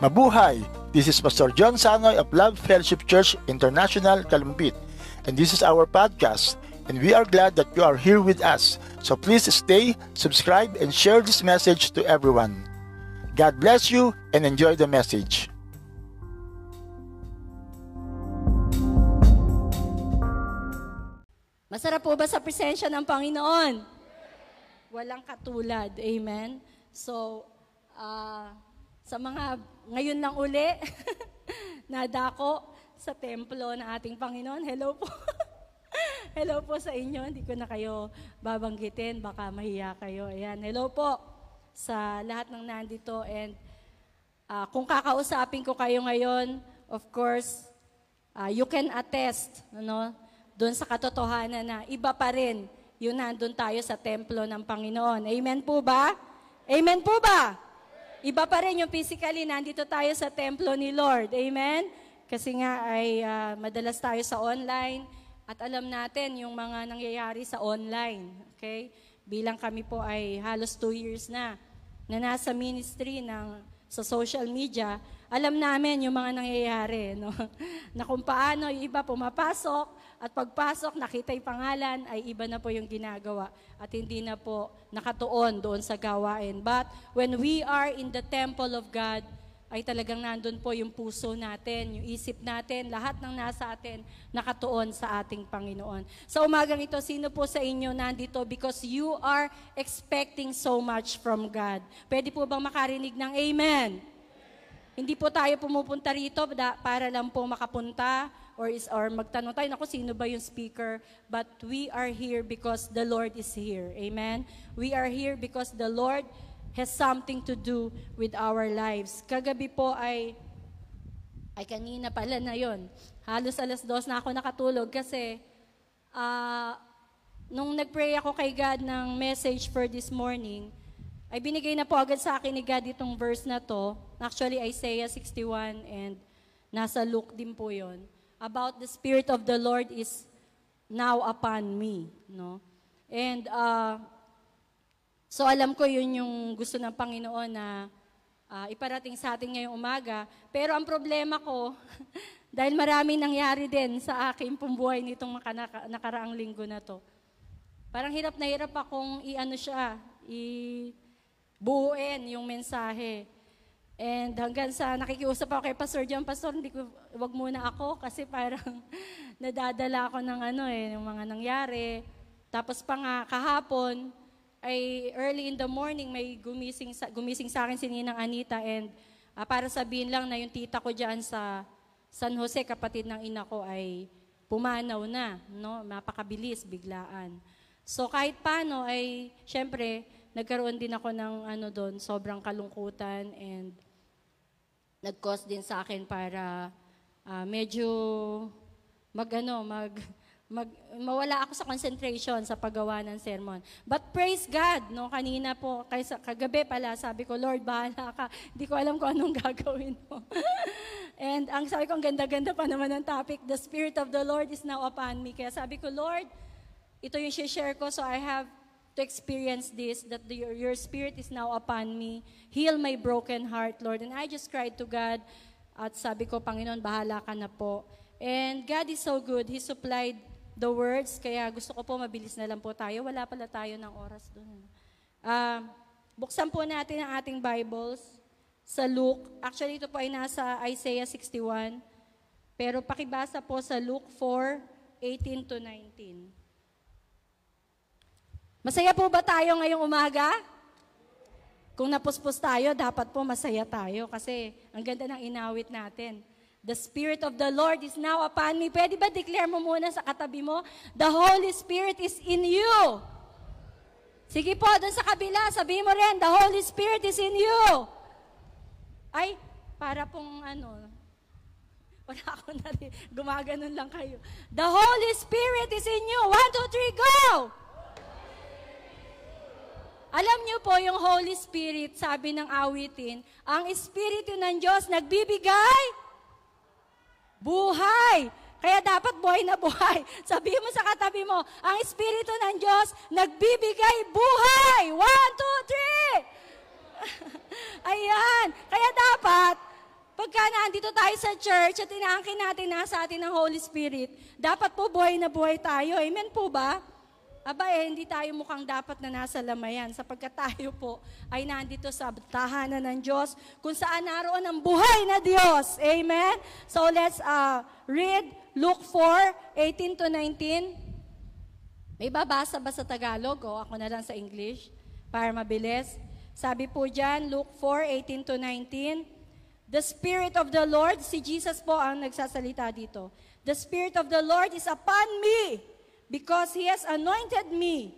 Mabuhay! This is Pastor John Sanoy of Love Fellowship Church International, Kalumpit. And this is our podcast. And we are glad that you are here with us. So please stay, subscribe, and share this message to everyone. God bless you and enjoy the message. Masarap po ba sa presensya ng Panginoon? Walang katulad. Amen? So, uh, sa mga ngayon lang uli, nadako sa templo ng ating Panginoon. Hello po. hello po sa inyo. Hindi ko na kayo babanggitin. Baka mahiya kayo. Ayan. Hello po sa lahat ng nandito. And uh, kung kakausapin ko kayo ngayon, of course, uh, you can attest, ano, doon sa katotohanan na iba pa rin yung nandun tayo sa templo ng Panginoon. Amen po ba? Amen po ba? Iba pa rin yung physically, nandito tayo sa templo ni Lord. Amen? Kasi nga ay uh, madalas tayo sa online at alam natin yung mga nangyayari sa online. Okay? Bilang kami po ay halos two years na na nasa ministry ng sa social media, alam namin yung mga nangyayari. No? na kung paano yung iba pumapasok, at pagpasok, nakita yung pangalan, ay iba na po yung ginagawa. At hindi na po nakatuon doon sa gawain. But when we are in the temple of God, ay talagang nandun po yung puso natin, yung isip natin, lahat ng nasa atin nakatuon sa ating Panginoon. Sa umagang ito, sino po sa inyo nandito because you are expecting so much from God? Pwede po bang makarinig ng Amen? Hindi po tayo pumupunta rito para lang po makapunta or is or magtanong tayo, nako sino ba yung speaker? But we are here because the Lord is here. Amen? We are here because the Lord has something to do with our lives. Kagabi po ay ay kanina pala na yon. Halos alas dos na ako nakatulog kasi uh, nung nagpray ako kay God ng message for this morning, ay binigay na po agad sa akin ni God itong verse na to. Actually, Isaiah 61 and nasa Luke din po yon about the Spirit of the Lord is now upon me. No? And uh, so alam ko yun yung gusto ng Panginoon na uh, iparating sa atin ngayong umaga. Pero ang problema ko, dahil marami nangyari din sa aking pumbuhay nitong naka, nakaraang linggo na to. Parang hirap na hirap akong i-ano siya, i-buuin yung mensahe. And hanggang sa nakikiusap ako kay Pastor John, Pastor, hindi ko, wag muna ako kasi parang nadadala ako ng ano eh, ng mga nangyari. Tapos pa nga kahapon, ay early in the morning may gumising sa, gumising sa akin si Ninang Anita and uh, para sabihin lang na yung tita ko diyan sa San Jose, kapatid ng ina ko ay pumanaw na, no? Napakabilis, biglaan. So kahit paano ay syempre nagkaroon din ako ng ano doon, sobrang kalungkutan and nag-cause din sa akin para uh, medyo mag ano, mag mag, mawala ako sa concentration sa paggawa ng sermon. But praise God, no, kanina po, kaysa, kagabi pala, sabi ko, Lord, bahala ka. Hindi ko alam kung anong gagawin mo. And ang sabi ko, ang ganda-ganda pa naman ng topic, the Spirit of the Lord is now upon me. Kaya sabi ko, Lord, ito yung share ko, so I have to experience this, that the, your, Spirit is now upon me. Heal my broken heart, Lord. And I just cried to God at sabi ko, Panginoon, bahala ka na po. And God is so good. He supplied the words, kaya gusto ko po mabilis na lang po tayo. Wala pala tayo ng oras doon. Uh, buksan po natin ang ating Bibles sa Luke. Actually, ito po ay nasa Isaiah 61. Pero pakibasa po sa Luke 4, 18 to 19. Masaya po ba tayo ngayong umaga? Kung napuspos tayo, dapat po masaya tayo kasi ang ganda ng inawit natin. The Spirit of the Lord is now upon me. Pwede ba declare mo muna sa katabi mo? The Holy Spirit is in you. Sige po, doon sa kabila, sabihin mo rin, the Holy Spirit is in you. Ay, para pong ano, wala ako na rin, gumaganon lang kayo. The Holy Spirit is in you. One, two, three, go! Alam niyo po, yung Holy Spirit, sabi ng awitin, ang Espiritu ng Diyos nagbibigay buhay. Kaya dapat buhay na buhay. Sabihin mo sa katabi mo, ang Espiritu ng Diyos nagbibigay buhay. One, two, three. Ayan. Kaya dapat, pagka nandito tayo sa church at inaangkin natin nasa atin ng Holy Spirit, dapat po buhay na buhay tayo. Amen po ba? Aba eh, hindi tayo mukhang dapat na nasa lamayan sapagkat tayo po ay nandito sa tahanan ng Diyos kung saan naroon ang buhay na Diyos. Amen? So let's uh, read Luke 4, 18 to 19. May babasa ba sa Tagalog o ako na lang sa English para mabilis? Sabi po dyan, Luke 4, 18 to 19. The Spirit of the Lord, si Jesus po ang nagsasalita dito. The Spirit of the Lord is upon me because he has anointed me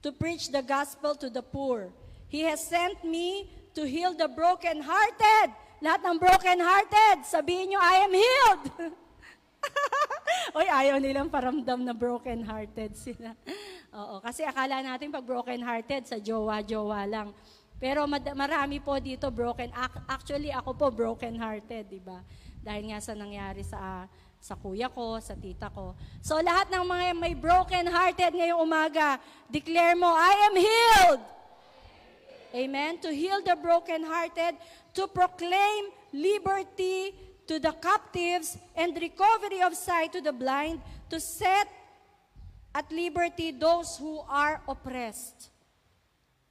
to preach the gospel to the poor. He has sent me to heal the broken-hearted. Lahat ng broken-hearted, sabihin nyo, I am healed. Oy, ayaw nilang paramdam na broken-hearted sila. Oo, kasi akala natin pag broken-hearted, sa jowa-jowa lang. Pero marami po dito broken. Actually, ako po broken-hearted, di ba? Dahil nga sa nangyari sa sa kuya ko, sa tita ko. So lahat ng mga may broken hearted ngayong umaga, declare mo, I am healed. Amen. To heal the broken hearted, to proclaim liberty to the captives and recovery of sight to the blind, to set at liberty those who are oppressed.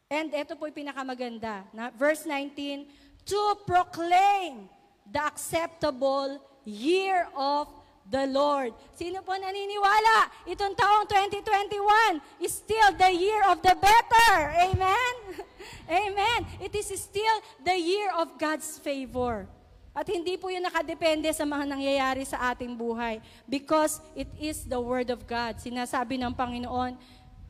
And ito po yung pinakamaganda. Na, verse 19, to proclaim the acceptable year of the Lord. Sino po naniniwala? Itong taong 2021 is still the year of the better. Amen? Amen. It is still the year of God's favor. At hindi po yun nakadepende sa mga nangyayari sa ating buhay because it is the Word of God. Sinasabi ng Panginoon,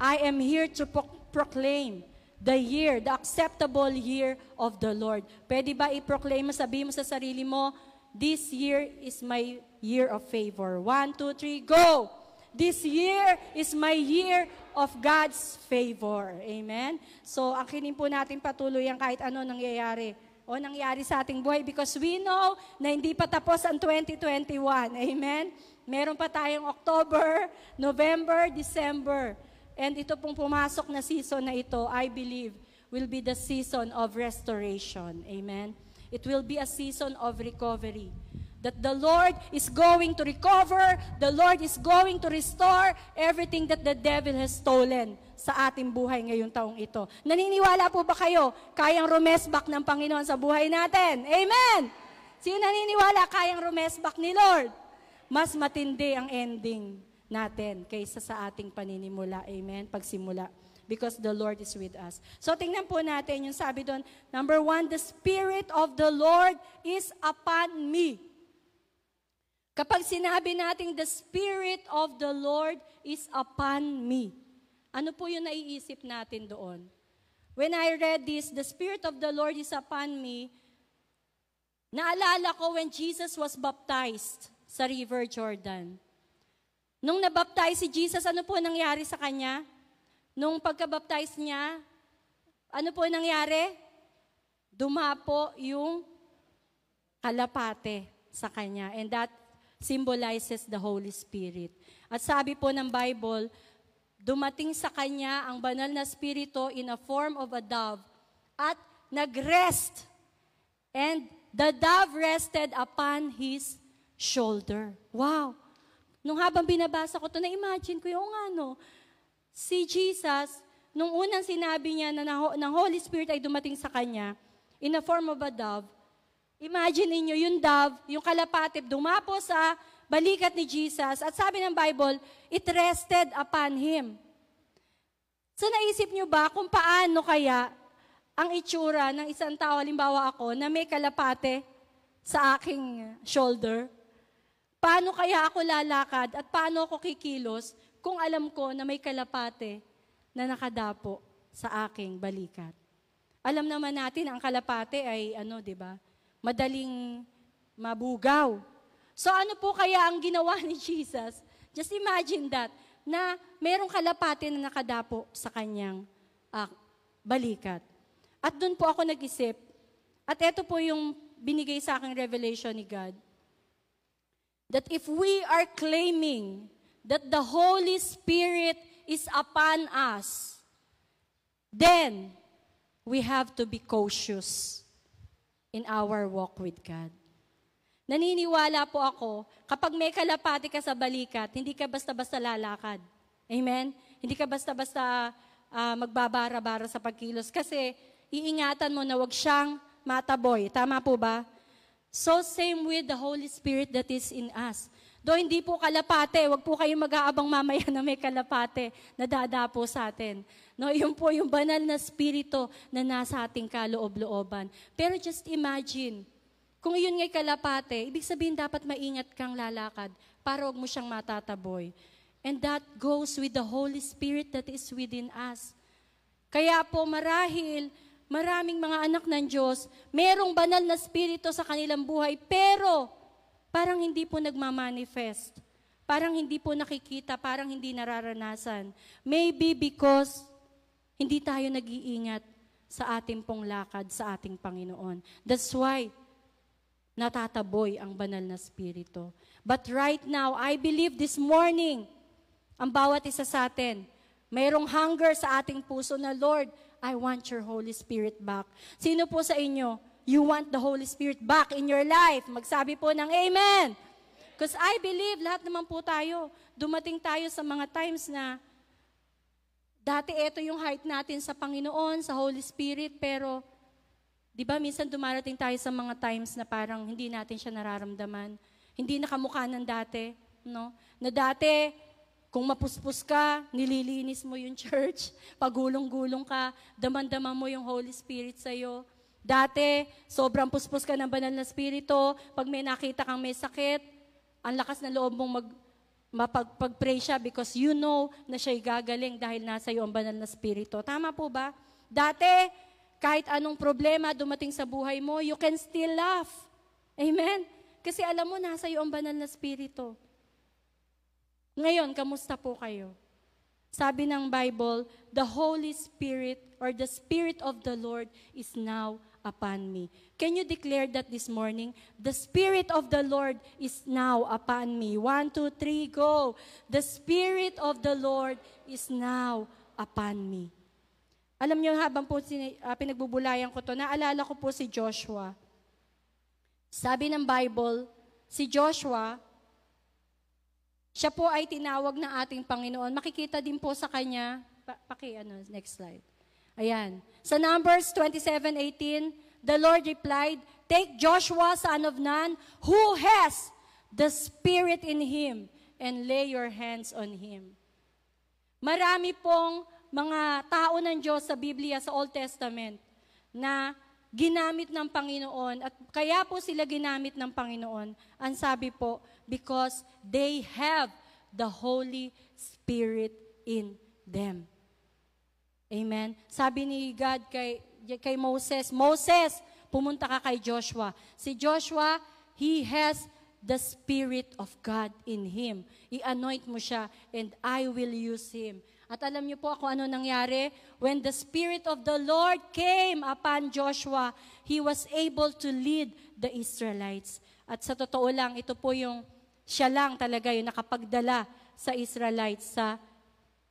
I am here to pro- proclaim the year, the acceptable year of the Lord. Pwede ba i-proclaim mo, sabihin mo sa sarili mo, this year is my year of favor. One, two, three, go! This year is my year of God's favor. Amen? So, akinin po natin patuloy ang kahit ano nangyayari o nangyari sa ating buhay because we know na hindi pa tapos ang 2021. Amen? Meron pa tayong October, November, December. And ito pong pumasok na season na ito, I believe, will be the season of restoration. Amen? It will be a season of recovery. That the Lord is going to recover, the Lord is going to restore everything that the devil has stolen sa ating buhay ngayong taong ito. Naniniwala po ba kayo, kayang rumesbak ng Panginoon sa buhay natin? Amen! Sino naniniwala kayang rumesbak ni Lord? Mas matindi ang ending natin kaysa sa ating paninimula. Amen? Pagsimula because the Lord is with us. So tingnan po natin yung sabi doon, number one, the Spirit of the Lord is upon me. Kapag sinabi natin, the Spirit of the Lord is upon me, ano po yung naiisip natin doon? When I read this, the Spirit of the Lord is upon me, naalala ko when Jesus was baptized sa River Jordan. Nung nabaptize si Jesus, ano po nangyari sa kanya? Nung pagka-baptize niya, ano po nangyari? Dumapo yung kalapate sa kanya. And that symbolizes the Holy Spirit. At sabi po ng Bible, dumating sa kanya ang banal na spirito in a form of a dove at nagrest. And the dove rested upon his shoulder. Wow! Nung habang binabasa ko to na-imagine ko yung ano, si Jesus, nung unang sinabi niya na ng Holy Spirit ay dumating sa kanya, in a form of a dove, Imagine niyo yung dove, yung kalapatid, dumapo sa balikat ni Jesus. At sabi ng Bible, it rested upon Him. So naisip niyo ba kung paano kaya ang itsura ng isang tao, halimbawa ako, na may kalapate sa aking shoulder? Paano kaya ako lalakad at paano ako kikilos kung alam ko na may kalapate na nakadapo sa aking balikat? Alam naman natin ang kalapate ay ano, 'di ba? Madaling mabugaw. So ano po kaya ang ginawa ni Jesus? Just imagine that, na merong kalapati na nakadapo sa kanyang uh, balikat. At doon po ako nag-isip, at ito po yung binigay sa aking revelation ni God, that if we are claiming that the Holy Spirit is upon us, then we have to be cautious in our walk with God. Naniniwala po ako, kapag may kalapati ka sa balikat, hindi ka basta-basta lalakad. Amen? Hindi ka basta-basta uh, magbabara-bara sa pagkilos. Kasi iingatan mo na wag siyang mataboy. Tama po ba? So same with the Holy Spirit that is in us. Do hindi po kalapate, wag po kayong mag-aabang mamaya na may kalapate na dadapo sa atin. No, yun po yung banal na spirito na nasa ating kaloob-looban. Pero just imagine, kung yun ngay kalapate, ibig sabihin dapat maingat kang lalakad para wag mo siyang matataboy. And that goes with the Holy Spirit that is within us. Kaya po marahil, maraming mga anak ng Diyos, merong banal na spirito sa kanilang buhay, pero parang hindi po nagmamanifest. Parang hindi po nakikita, parang hindi nararanasan. Maybe because hindi tayo nag-iingat sa ating pong lakad sa ating Panginoon. That's why natataboy ang banal na spirito. But right now, I believe this morning, ang bawat isa sa atin, mayroong hunger sa ating puso na, Lord, I want your Holy Spirit back. Sino po sa inyo, you want the Holy Spirit back in your life? Magsabi po ng Amen. Because I believe, lahat naman po tayo, dumating tayo sa mga times na Dati ito yung height natin sa Panginoon, sa Holy Spirit, pero di ba minsan dumarating tayo sa mga times na parang hindi natin siya nararamdaman. Hindi nakamukha ng dati, no? Na dati, kung mapuspos ka, nililinis mo yung church, pagulong-gulong ka, daman-daman mo yung Holy Spirit sa'yo. Dati, sobrang puspos ka ng banal na spirito, pag may nakita kang may sakit, ang lakas na loob mong mag, mapagpag-pray siya because you know na siya'y gagaling dahil nasa iyo ang banal na spirito. Tama po ba? Dati, kahit anong problema dumating sa buhay mo, you can still laugh. Amen? Kasi alam mo, nasa iyo ang banal na spirito. Ngayon, kamusta po kayo? Sabi ng Bible, the Holy Spirit or the Spirit of the Lord is now upon me. Can you declare that this morning? The Spirit of the Lord is now upon me. One, two, three, go. The Spirit of the Lord is now upon me. Alam niyo, habang po uh, pinagbubulayan ko to, naalala ko po si Joshua. Sabi ng Bible, si Joshua, siya po ay tinawag ng ating Panginoon. Makikita din po sa kanya, pa, paki, ano, next slide. Ayan. Sa Numbers 27:18, the Lord replied, Take Joshua, son of Nun, who has the Spirit in him, and lay your hands on him. Marami pong mga tao ng Diyos sa Biblia, sa Old Testament, na ginamit ng Panginoon. At kaya po sila ginamit ng Panginoon. Ang sabi po, because they have the Holy Spirit in them. Amen. Sabi ni God kay, kay Moses, Moses, pumunta ka kay Joshua. Si Joshua, he has the Spirit of God in him. I-anoint mo siya and I will use him. At alam niyo po ako ano nangyari? When the Spirit of the Lord came upon Joshua, he was able to lead the Israelites. At sa totoo lang, ito po yung siya lang talaga yung nakapagdala sa Israelites sa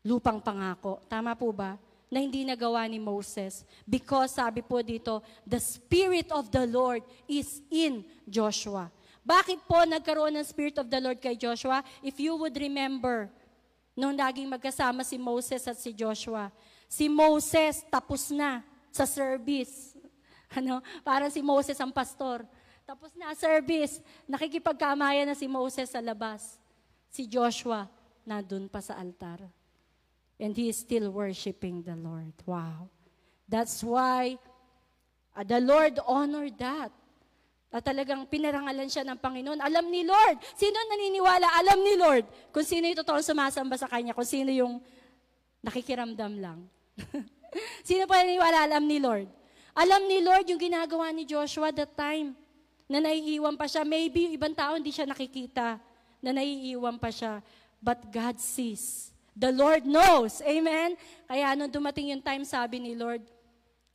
lupang pangako. Tama po ba? Na hindi nagawa ni Moses. Because sabi po dito, the Spirit of the Lord is in Joshua. Bakit po nagkaroon ng Spirit of the Lord kay Joshua? If you would remember, nung naging magkasama si Moses at si Joshua, si Moses tapos na sa service. Ano? Para si Moses ang pastor. Tapos na service, nakikipagkamayan na si Moses sa labas. Si Joshua, nandun pa sa altar and he is still worshiping the Lord. Wow. That's why uh, the Lord honored that. At talagang pinarangalan siya ng Panginoon. Alam ni Lord. Sino naniniwala? Alam ni Lord. Kung sino yung totoong sumasamba sa Kanya. Kung sino yung nakikiramdam lang. sino pa naniniwala? Alam ni Lord. Alam ni Lord yung ginagawa ni Joshua that time. Na naiiwan pa siya. Maybe yung ibang tao hindi siya nakikita. Na naiiwan pa siya. But God sees. The Lord knows. Amen? Kaya nung dumating yung time, sabi ni Lord,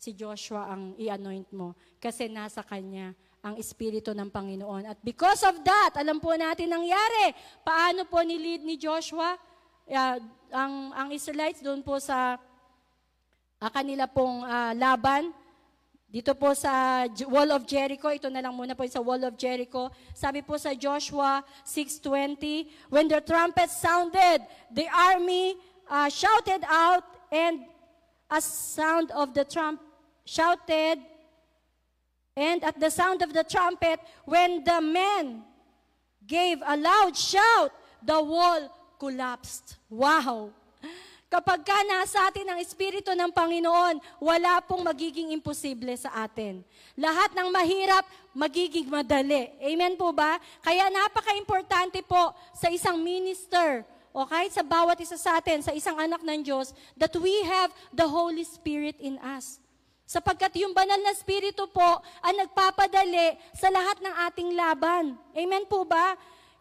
si Joshua ang i-anoint mo. Kasi nasa kanya ang Espiritu ng Panginoon. At because of that, alam po natin nangyari. Paano po ni-lead ni Joshua? Uh, ang, ang Israelites doon po sa uh, kanila pong uh, laban, Dito po sa Wall of Jericho, ito na lang muna po sa Wall of Jericho. Sabi po sa Joshua 6.20, When the trumpet sounded, the army uh, shouted out, and a sound of the trump shouted, and at the sound of the trumpet, when the men gave a loud shout, the wall collapsed. Wow! Kapag ka nasa atin ang Espiritu ng Panginoon, wala pong magiging imposible sa atin. Lahat ng mahirap, magiging madali. Amen po ba? Kaya napaka-importante po sa isang minister, o kahit sa bawat isa sa atin, sa isang anak ng Diyos, that we have the Holy Spirit in us. Sapagkat yung banal na Espiritu po ang nagpapadali sa lahat ng ating laban. Amen po ba?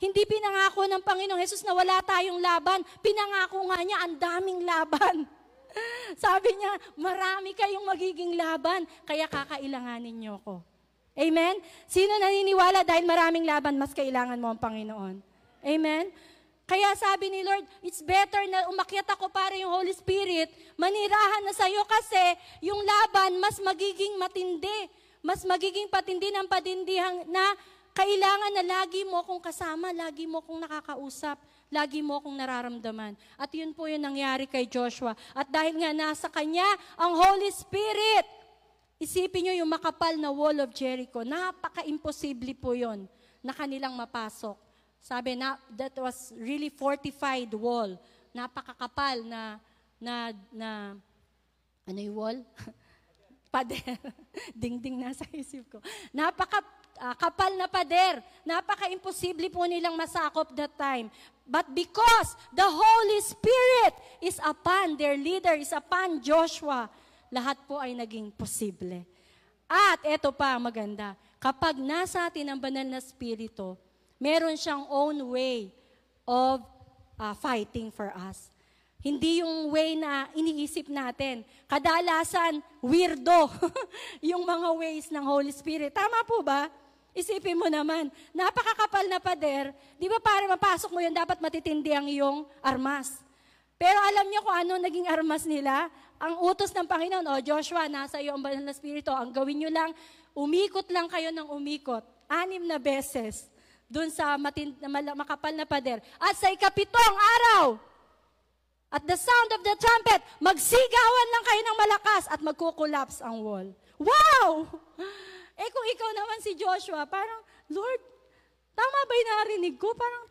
Hindi pinangako ng Panginoong Hesus na wala tayong laban. Pinangako nga niya, ang daming laban. Sabi niya, marami kayong magiging laban, kaya kakailanganin niyo ko. Amen? Sino naniniwala dahil maraming laban, mas kailangan mo ang Panginoon? Amen? Kaya sabi ni Lord, it's better na umakyat ako para yung Holy Spirit, manirahan na sa'yo kasi yung laban mas magiging matindi, mas magiging patindi ng padindihang na kailangan na lagi mo kong kasama, lagi mo kong nakakausap, lagi mo kong nararamdaman. At yun po yung nangyari kay Joshua. At dahil nga nasa kanya ang Holy Spirit, isipin nyo yung makapal na wall of Jericho. Napaka-imposible po yun na kanilang mapasok. Sabi na, that was really fortified wall. Napakakapal na, na, na, ano yung wall? Pader. Ding-ding nasa isip ko. Napaka uh, kapal na pader. Napaka-imposible po nilang masakop that time. But because the Holy Spirit is upon their leader, is upon Joshua, lahat po ay naging posible. At eto pa maganda, kapag nasa atin ang banal na spirito, meron siyang own way of uh, fighting for us. Hindi yung way na iniisip natin. Kadalasan, weirdo yung mga ways ng Holy Spirit. Tama po ba? Isipin mo naman, napakakapal na pader, di ba para mapasok mo yan, dapat matitindi ang iyong armas. Pero alam niyo kung ano naging armas nila? Ang utos ng Panginoon, o Joshua, nasa iyo ang banal na spirito, ang gawin niyo lang, umikot lang kayo ng umikot, anim na beses, dun sa matin, makapal na pader. At sa ikapitong araw, at the sound of the trumpet, magsigawan lang kayo ng malakas at magkukulaps ang wall. Wow! Eh kung ikaw naman si Joshua, parang, Lord, tama ba yung narinig ko? Parang,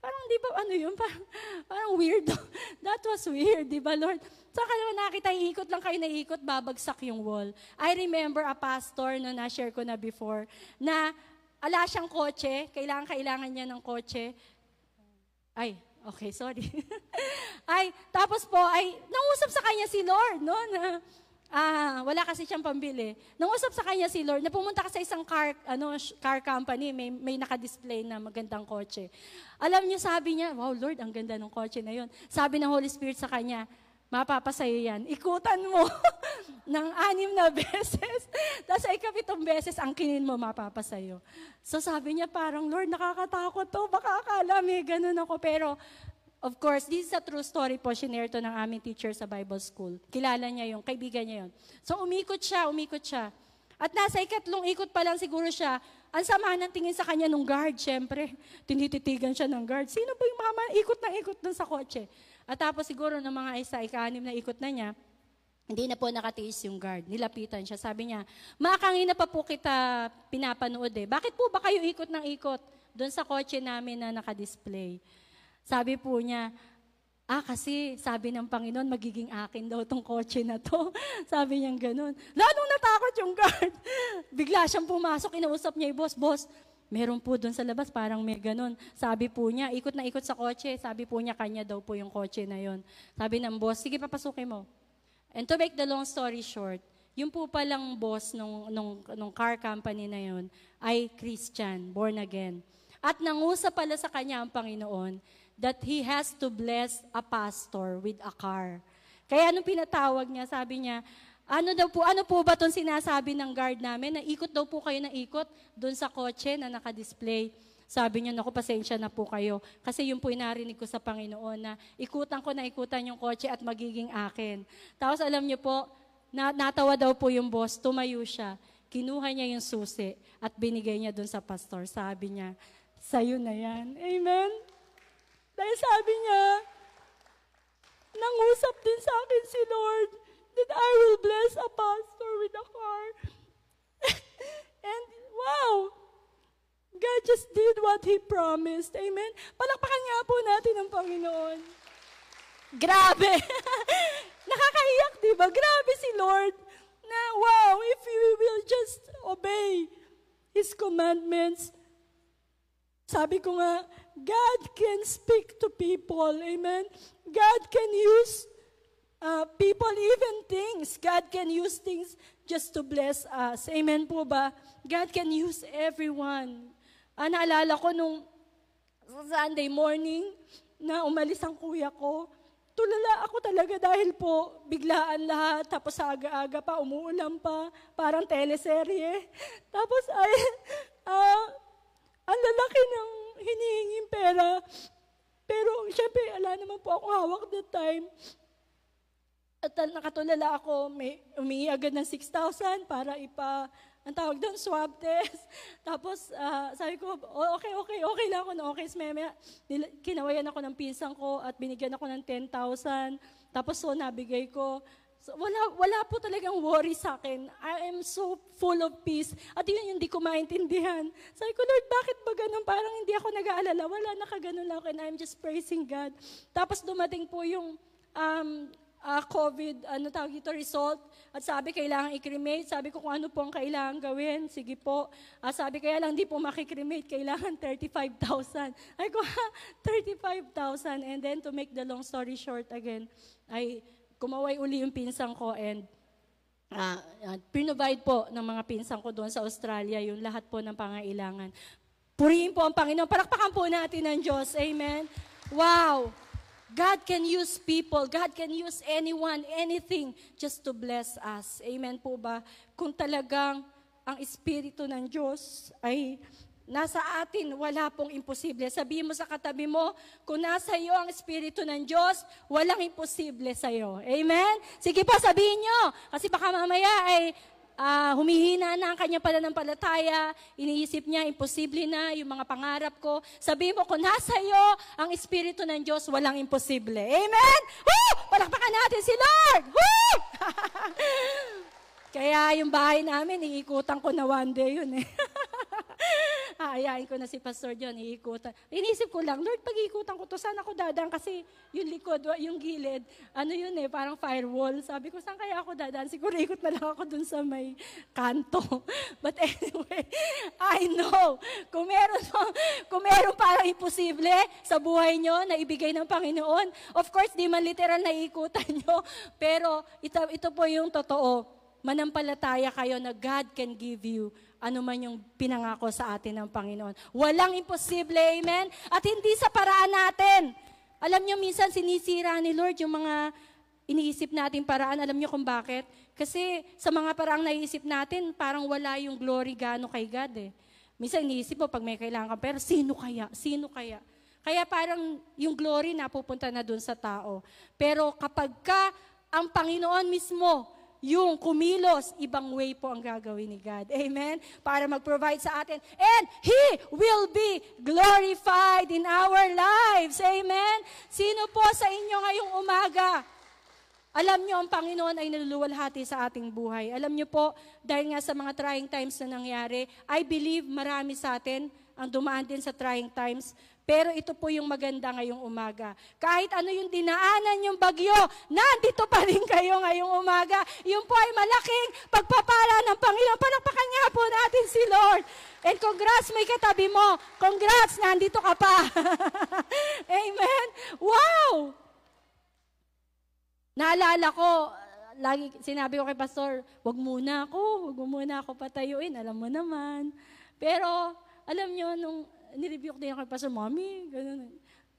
parang di ba, ano yun? Parang, parang weird. That was weird, di ba, Lord? Saka naman nakita, iikot lang kayo na ikot, babagsak yung wall. I remember a pastor, no, na-share ko na before, na ala siyang kotse, kailangan, kailangan niya ng kotse. Ay, okay, sorry. ay, tapos po, ay, nausap sa kanya si Lord, no, na, Ah, wala kasi siyang pambili. Nangusap sa kanya si Lord na pumunta ka sa isang car, ano, car company, may, may naka-display na magandang kotse. Alam niyo, sabi niya, wow, Lord, ang ganda ng kotse na yon. Sabi ng Holy Spirit sa kanya, mapapasayo yan. Ikutan mo ng anim na beses. Tapos ay kapitong beses, ang kinin mo, mapapasayo. So sabi niya, parang, Lord, nakakatakot to. Baka akala may ganun ako. Pero Of course, this is a true story po, shinare to ng aming teacher sa Bible School. Kilala niya yung, kaibigan niya yun. So umikot siya, umikot siya. At nasa ikatlong ikot pa lang siguro siya, ang sama ng tingin sa kanya nung guard, syempre. Tinititigan siya ng guard. Sino ba yung mama? Ikot na ikot dun sa kotse. At tapos siguro ng mga isa, ika-anim na ikot na niya, hindi na po nakatiis yung guard. Nilapitan siya. Sabi niya, makangina pa po kita pinapanood eh. Bakit po ba kayo ikot ng ikot doon sa kotse namin na nakadisplay? Sabi po niya, ah kasi sabi ng Panginoon, magiging akin daw tong kotse na to. sabi niya ganun. Lalong natakot yung guard. Bigla siyang pumasok, inausap niya yung boss, boss, meron po doon sa labas, parang may ganun. Sabi po niya, ikot na ikot sa kotse. Sabi po niya, kanya daw po yung kotse na yon. Sabi ng boss, sige papasukin mo. And to make the long story short, yung po palang boss nung, nung, nung car company na yon ay Christian, born again. At nangusa pala sa kanya ang Panginoon that he has to bless a pastor with a car. Kaya anong pinatawag niya, sabi niya, ano daw po, ano po ba itong sinasabi ng guard namin? Na ikot daw po kayo na ikot doon sa kotse na nakadisplay. Sabi niya, naku, pasensya na po kayo. Kasi yun po inarinig ko sa Panginoon na ikutan ko na ikutan yung kotse at magiging akin. Tapos alam niyo po, na, natawa daw po yung boss, tumayo siya, kinuha niya yung susi at binigay niya dun sa pastor. Sabi niya, sa'yo na yan. Amen? Dahil sabi niya, nangusap din sa akin si Lord that I will bless a pastor with a car. And wow, God just did what He promised. Amen? Palakpakan nga po natin ang Panginoon. Grabe! Nakakaiyak, di ba? Grabe si Lord na, wow, if we will just obey His commandments, sabi ko nga, God can speak to people. Amen? God can use uh, people, even things. God can use things just to bless us. Amen po ba? God can use everyone. Ah, naalala ko nung Sunday morning na umalis ang kuya ko, tulala ako talaga dahil po biglaan lahat, tapos aga-aga pa, umuulan pa, parang teleserye. Tapos ay, ah, ang lalaki ng hinihinging pera. Pero syempre, ala naman po ako hawak that time. At nakatulala ako, may umingi ng 6,000 para ipa, ang tawag doon, swab test. Tapos uh, sabi ko, oh, okay, okay, okay lang ako na okay. Meme, kinawayan ako ng pinsang ko at binigyan ako ng 10,000. Tapos so nabigay ko. So, wala, wala po talagang worry sa akin. I am so full of peace. At yun hindi ko maintindihan. Sabi ko, Lord, bakit ba ganun? Parang hindi ako nag-aalala. Wala, nakaganon lang ako and I'm just praising God. Tapos dumating po yung um, uh, COVID, ano tawag ito, result. At sabi, kailangan i-cremate. Sabi ko kung ano po ang kailangan gawin. Sige po. Uh, sabi, kaya lang di po makikremate. Kailangan 35,000. Ay ko, 35,000. And then to make the long story short again, ay kumaway uli yung pinsang ko and uh, uh, pinovide po ng mga pinsang ko doon sa Australia yung lahat po ng pangailangan. Purihin po ang Panginoon. Palakpakan po natin ng Diyos. Amen. Wow. God can use people. God can use anyone, anything just to bless us. Amen po ba? Kung talagang ang Espiritu ng Diyos ay Nasa atin, wala pong imposible. Sabihin mo sa katabi mo, kung nasa iyo ang Espiritu ng Diyos, walang imposible sa iyo. Amen? Sige po, sabihin nyo. Kasi baka mamaya ay uh, humihina na ang kanyang pananampalataya, iniisip niya, imposible na yung mga pangarap ko. Sabihin mo, kung nasa iyo ang Espiritu ng Diyos, walang imposible. Amen? Woo! Palakpakan natin si Lord! Woo! Kaya yung bahay namin, iikutan ko na one day yun eh. Aayain ko na si Pastor John, iikutan. Inisip ko lang, Lord, pag-iikutan ko to, saan ako dadaan? Kasi yung likod, yung gilid, ano yun eh, parang firewall. Sabi ko, saan kaya ako dadaan? Siguro ikot na lang ako dun sa may kanto. But anyway, I know, kung meron, kung meron parang imposible sa buhay nyo na ibigay ng Panginoon, of course, di man literal na iikutan nyo, pero ito, ito po yung totoo manampalataya kayo na God can give you ano man yung pinangako sa atin ng Panginoon. Walang imposible, amen? At hindi sa paraan natin. Alam nyo, minsan sinisira ni Lord yung mga iniisip natin paraan. Alam nyo kung bakit? Kasi sa mga paraang naiisip natin, parang wala yung glory gano kay God eh. Minsan iniisip mo, pag may kailangan ka, pero sino kaya? Sino kaya? Kaya parang yung glory napupunta na dun sa tao. Pero kapag ka ang Panginoon mismo yung kumilos, ibang way po ang gagawin ni God. Amen? Para mag-provide sa atin. And He will be glorified in our lives. Amen? Sino po sa inyo ngayong umaga? Alam nyo, ang Panginoon ay naluluwalhati sa ating buhay. Alam nyo po, dahil nga sa mga trying times na nangyari, I believe marami sa atin ang dumaan din sa trying times. Pero ito po yung maganda ngayong umaga. Kahit ano yung dinaanan yung bagyo, nandito pa rin kayo ngayong umaga. Yun po ay malaking pagpapala ng Panginoon. Palakpakan nga po natin si Lord. And congrats, may katabi mo. Congrats, nandito ka pa. Amen. Wow! Naalala ko, lagi sinabi ko kay pastor, wag muna ako, wag muna ako patayuin, alam mo naman. Pero, alam nyo, nung nireview ko din ako kay Pastor Mommy, ganun.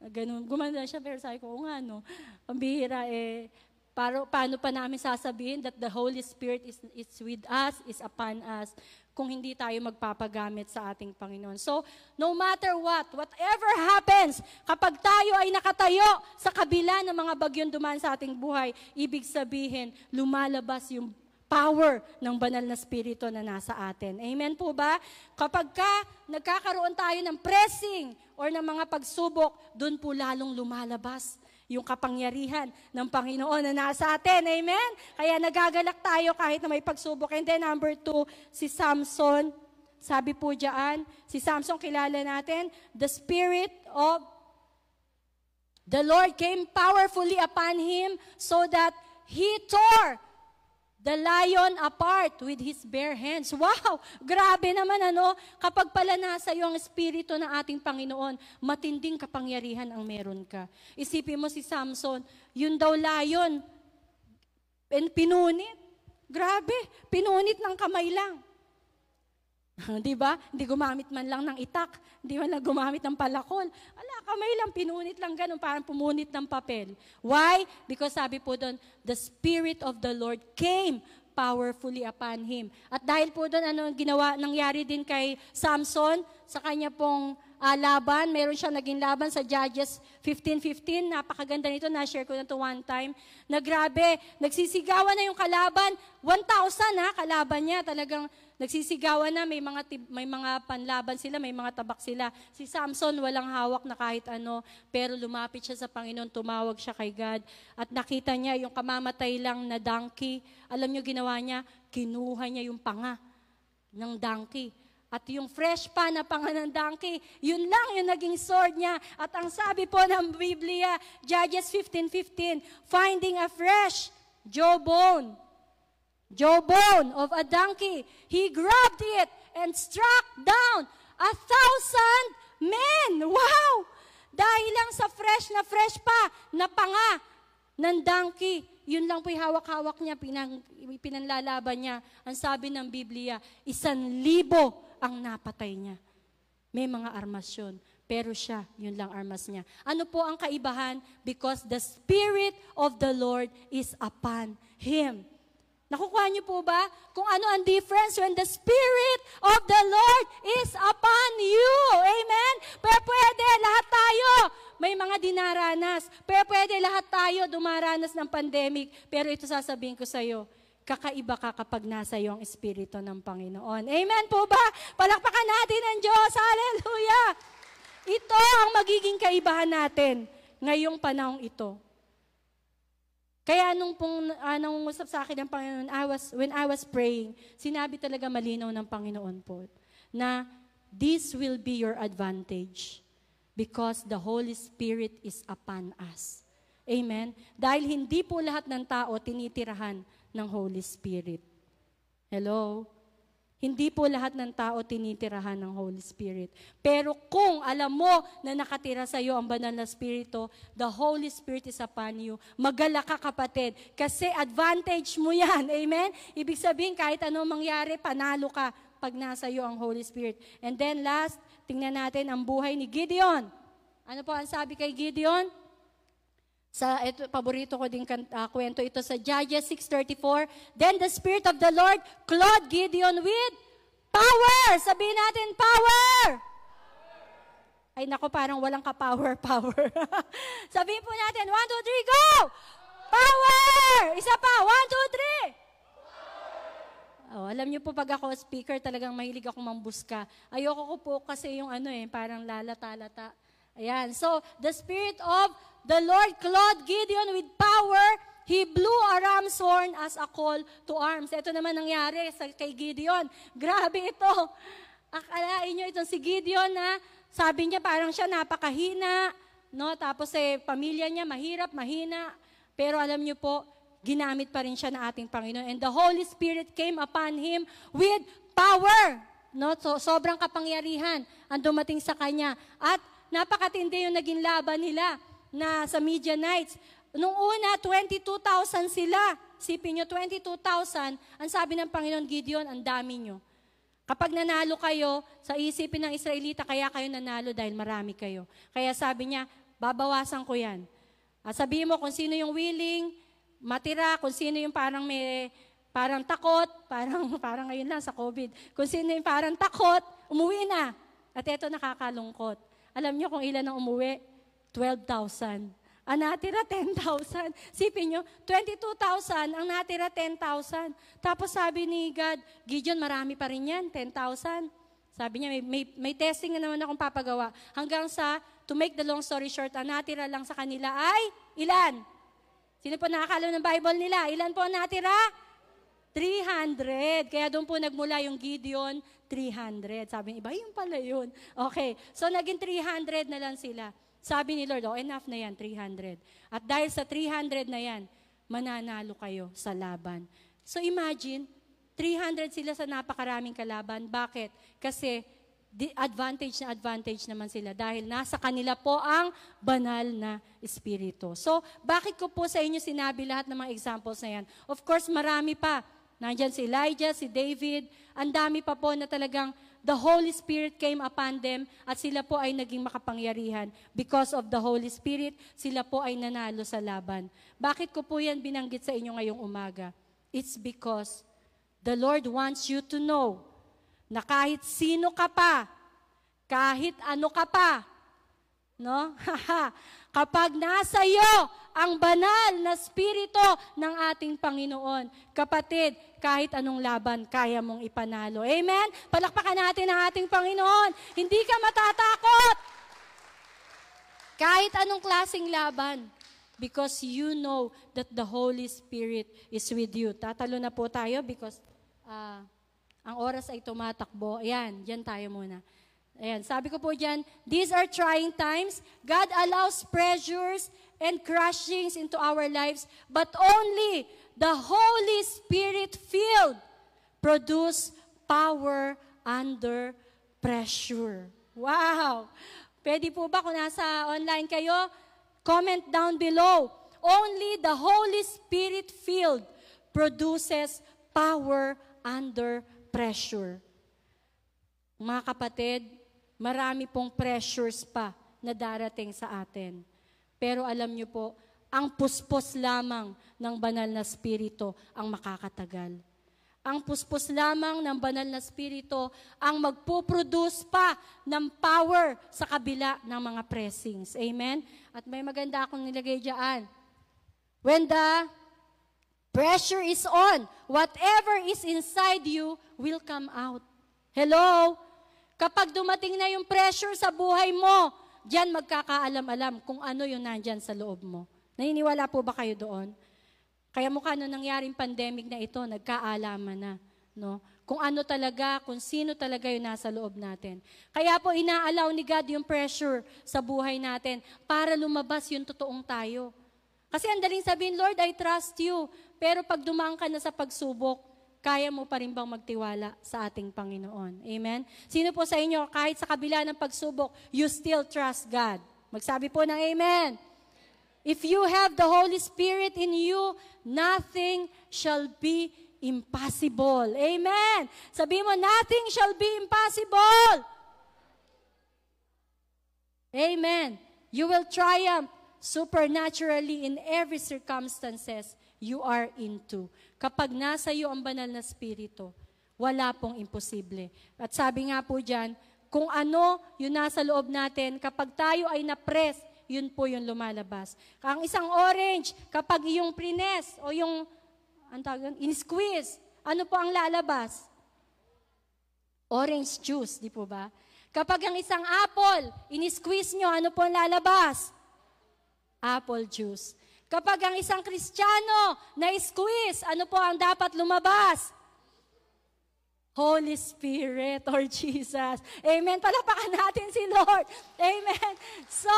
Ganun. Gumanda siya, pero sabi ko, nga, no, ang bihira, eh, Para, paano pa namin sasabihin that the Holy Spirit is, is with us, is upon us, kung hindi tayo magpapagamit sa ating Panginoon. So, no matter what, whatever happens, kapag tayo ay nakatayo sa kabila ng mga bagyong dumaan sa ating buhay, ibig sabihin, lumalabas yung power ng banal na spirito na nasa atin. Amen po ba? Kapag ka nagkakaroon tayo ng pressing or ng mga pagsubok, doon po lalong lumalabas yung kapangyarihan ng Panginoon na nasa atin. Amen? Kaya nagagalak tayo kahit na may pagsubok. And then number two, si Samson. Sabi po diyan, si Samson kilala natin, the spirit of the Lord came powerfully upon him so that he tore the lion apart with his bare hands. Wow! Grabe naman ano, kapag pala nasa iyo ang espiritu ng ating Panginoon, matinding kapangyarihan ang meron ka. Isipin mo si Samson, yun daw lion, pinunit. Grabe, pinunit ng kamay lang. Di ba? Hindi gumamit man lang ng itak, hindi man lang gumamit ng palakol. Ala, kamay lang, pinunit lang ganun, parang pumunit ng papel. Why? Because sabi po doon, the Spirit of the Lord came powerfully upon him. At dahil po doon, ano ginawa, nangyari din kay Samson, sa kanya pong uh, laban, meron siya naging laban sa Judges 15.15, napakaganda nito, na-share ko na to one time, na grabe, nagsisigawan na yung kalaban, 1,000 ha, kalaban niya, talagang Nagsisigawan na, may mga, may mga panlaban sila, may mga tabak sila. Si Samson walang hawak na kahit ano, pero lumapit siya sa Panginoon, tumawag siya kay God. At nakita niya yung kamamatay lang na donkey. Alam niyo ginawa niya? Kinuha niya yung panga ng donkey. At yung fresh pa na panga ng donkey, yun lang yung naging sword niya. At ang sabi po ng Biblia, Judges 15.15, finding a fresh jawbone jawbone of a donkey. He grabbed it and struck down a thousand men. Wow! Dahil lang sa fresh na fresh pa na panga ng donkey. Yun lang po'y hawak-hawak niya, pinang, pinanlalaban niya. Ang sabi ng Biblia, isan libo ang napatay niya. May mga armasyon. Pero siya, yun lang armas niya. Ano po ang kaibahan? Because the Spirit of the Lord is upon him. Nakukuha niyo po ba kung ano ang difference when the Spirit of the Lord is upon you? Amen? Pero pwede, lahat tayo may mga dinaranas. Pero pwede, lahat tayo dumaranas ng pandemic. Pero ito sasabihin ko sa iyo, kakaiba ka kapag nasa iyo ang Espiritu ng Panginoon. Amen po ba? Palakpakan natin ang Diyos. Hallelujah! Ito ang magiging kaibahan natin ngayong panahong ito. Kaya nung pong uh, nangungusap sa akin ng Panginoon, I was, when I was praying, sinabi talaga malinaw ng Panginoon po na this will be your advantage because the Holy Spirit is upon us. Amen? Dahil hindi po lahat ng tao tinitirahan ng Holy Spirit. Hello? Hindi po lahat ng tao tinitirahan ng Holy Spirit. Pero kung alam mo na nakatira sa iyo ang banal na Spirito, the Holy Spirit is upon you, magala ka kapatid. Kasi advantage mo yan. Amen? Ibig sabihin, kahit anong mangyari, panalo ka pag nasa iyo ang Holy Spirit. And then last, tingnan natin ang buhay ni Gideon. Ano po ang sabi kay Gideon? Sa ito, paborito ko din uh, kwento ito sa Judges 6.34. Then the Spirit of the Lord clothed Gideon with power. Sabihin natin, power! Ay nako, parang walang ka-power, power. Sabihin po natin, 1, 2, 3, go! Power! Isa pa, 1, 2, 3! Oh, alam niyo po pag ako speaker, talagang mahilig ako mambuska. Ayoko ko po kasi yung ano eh, parang lalata-lata. Ayan. So, the spirit of the Lord clothed Gideon with power. He blew a ram's horn as a call to arms. Ito naman nangyari sa, kay Gideon. Grabe ito. Akalain nyo itong si Gideon na sabi niya parang siya napakahina. No? Tapos eh, pamilya niya mahirap, mahina. Pero alam niyo po, ginamit pa rin siya ng ating Panginoon. And the Holy Spirit came upon him with power. No? So, sobrang kapangyarihan ang dumating sa kanya. At napakatindi yung naging laban nila na sa media nights. Nung una, 22,000 sila. Sipin nyo, 22,000. Ang sabi ng Panginoon Gideon, ang dami nyo. Kapag nanalo kayo, sa isipin ng Israelita, kaya kayo nanalo dahil marami kayo. Kaya sabi niya, babawasan ko yan. At sabihin mo kung sino yung willing matira, kung sino yung parang may parang takot, parang parang ngayon lang sa COVID. Kung sino yung parang takot, umuwi na. At ito nakakalungkot. Alam niyo kung ilan ang umuwi? 12,000. Ang natira 10,000. Sipin nyo, 22,000, ang natira 10,000. Tapos sabi ni God, Gideon, marami pa rin yan, 10,000. Sabi niya, may, may, may testing na naman akong papagawa. Hanggang sa, to make the long story short, ang natira lang sa kanila ay, ilan? Sino po nakakalam ng Bible nila? Ilan po ang natira? 300. Kaya doon po nagmula yung Gideon, 300. Sabi ni iba, yun pala yun. Okay, so naging 300 na lang sila. Sabi ni Lord, oh, enough na yan, 300. At dahil sa 300 na yan, mananalo kayo sa laban. So imagine, 300 sila sa napakaraming kalaban. Bakit? Kasi advantage na advantage naman sila dahil nasa kanila po ang banal na espiritu. So, bakit ko po sa inyo sinabi lahat ng mga examples na yan? Of course, marami pa. Nandyan si Elijah, si David, ang dami pa po na talagang the Holy Spirit came upon them at sila po ay naging makapangyarihan. Because of the Holy Spirit, sila po ay nanalo sa laban. Bakit ko po yan binanggit sa inyo ngayong umaga? It's because the Lord wants you to know na kahit sino ka pa, kahit ano ka pa, no? Kapag nasa iyo ang banal na spirito ng ating Panginoon, kapatid, kahit anong laban, kaya mong ipanalo. Amen? Palakpakan natin ang ating Panginoon. Hindi ka matatakot. Kahit anong klasing laban. Because you know that the Holy Spirit is with you. Tatalo na po tayo because uh, ang oras ay tumatakbo. Ayan, dyan tayo muna. Ayan, sabi ko po dyan, these are trying times. God allows pressures and crushings into our lives, but only the Holy Spirit filled produce power under pressure. Wow! Pwede po ba kung nasa online kayo? Comment down below. Only the Holy Spirit filled produces power under pressure. Mga kapatid, marami pong pressures pa na darating sa atin. Pero alam niyo po, ang puspos lamang ng banal na spirito ang makakatagal. Ang puspos lamang ng banal na spirito ang magpuproduce pa ng power sa kabila ng mga pressings. Amen? At may maganda akong nilagay diyan. When the pressure is on, whatever is inside you will come out. Hello? Kapag dumating na yung pressure sa buhay mo, diyan magkakaalam-alam kung ano yung nandyan sa loob mo. Naniniwala po ba kayo doon? Kaya mukha nung nangyaring pandemic na ito, nagkaalaman na. No? Kung ano talaga, kung sino talaga yung nasa loob natin. Kaya po inaalaw ni God yung pressure sa buhay natin para lumabas yung totoong tayo. Kasi ang daling sabihin, Lord, I trust you. Pero pag dumaan ka na sa pagsubok, kaya mo pa rin bang magtiwala sa ating Panginoon? Amen? Sino po sa inyo, kahit sa kabila ng pagsubok, you still trust God? Magsabi po ng Amen. If you have the Holy Spirit in you, nothing shall be impossible. Amen. Sabi mo, nothing shall be impossible. Amen. You will triumph supernaturally in every circumstances you are into. Kapag nasa iyo ang banal na spirito, wala pong imposible. At sabi nga po dyan, kung ano yung nasa loob natin, kapag tayo ay na-press, yun po yung lumalabas. Ang isang orange, kapag yung prines o yung, ang tawag in-squeeze, ano po ang lalabas? Orange juice, di po ba? Kapag ang isang apple, in-squeeze nyo, ano po ang lalabas? Apple juice. Kapag ang isang Kristiyano na squeeze, ano po ang dapat lumabas? Holy Spirit or Jesus. Amen. Palapakan natin si Lord. Amen. So,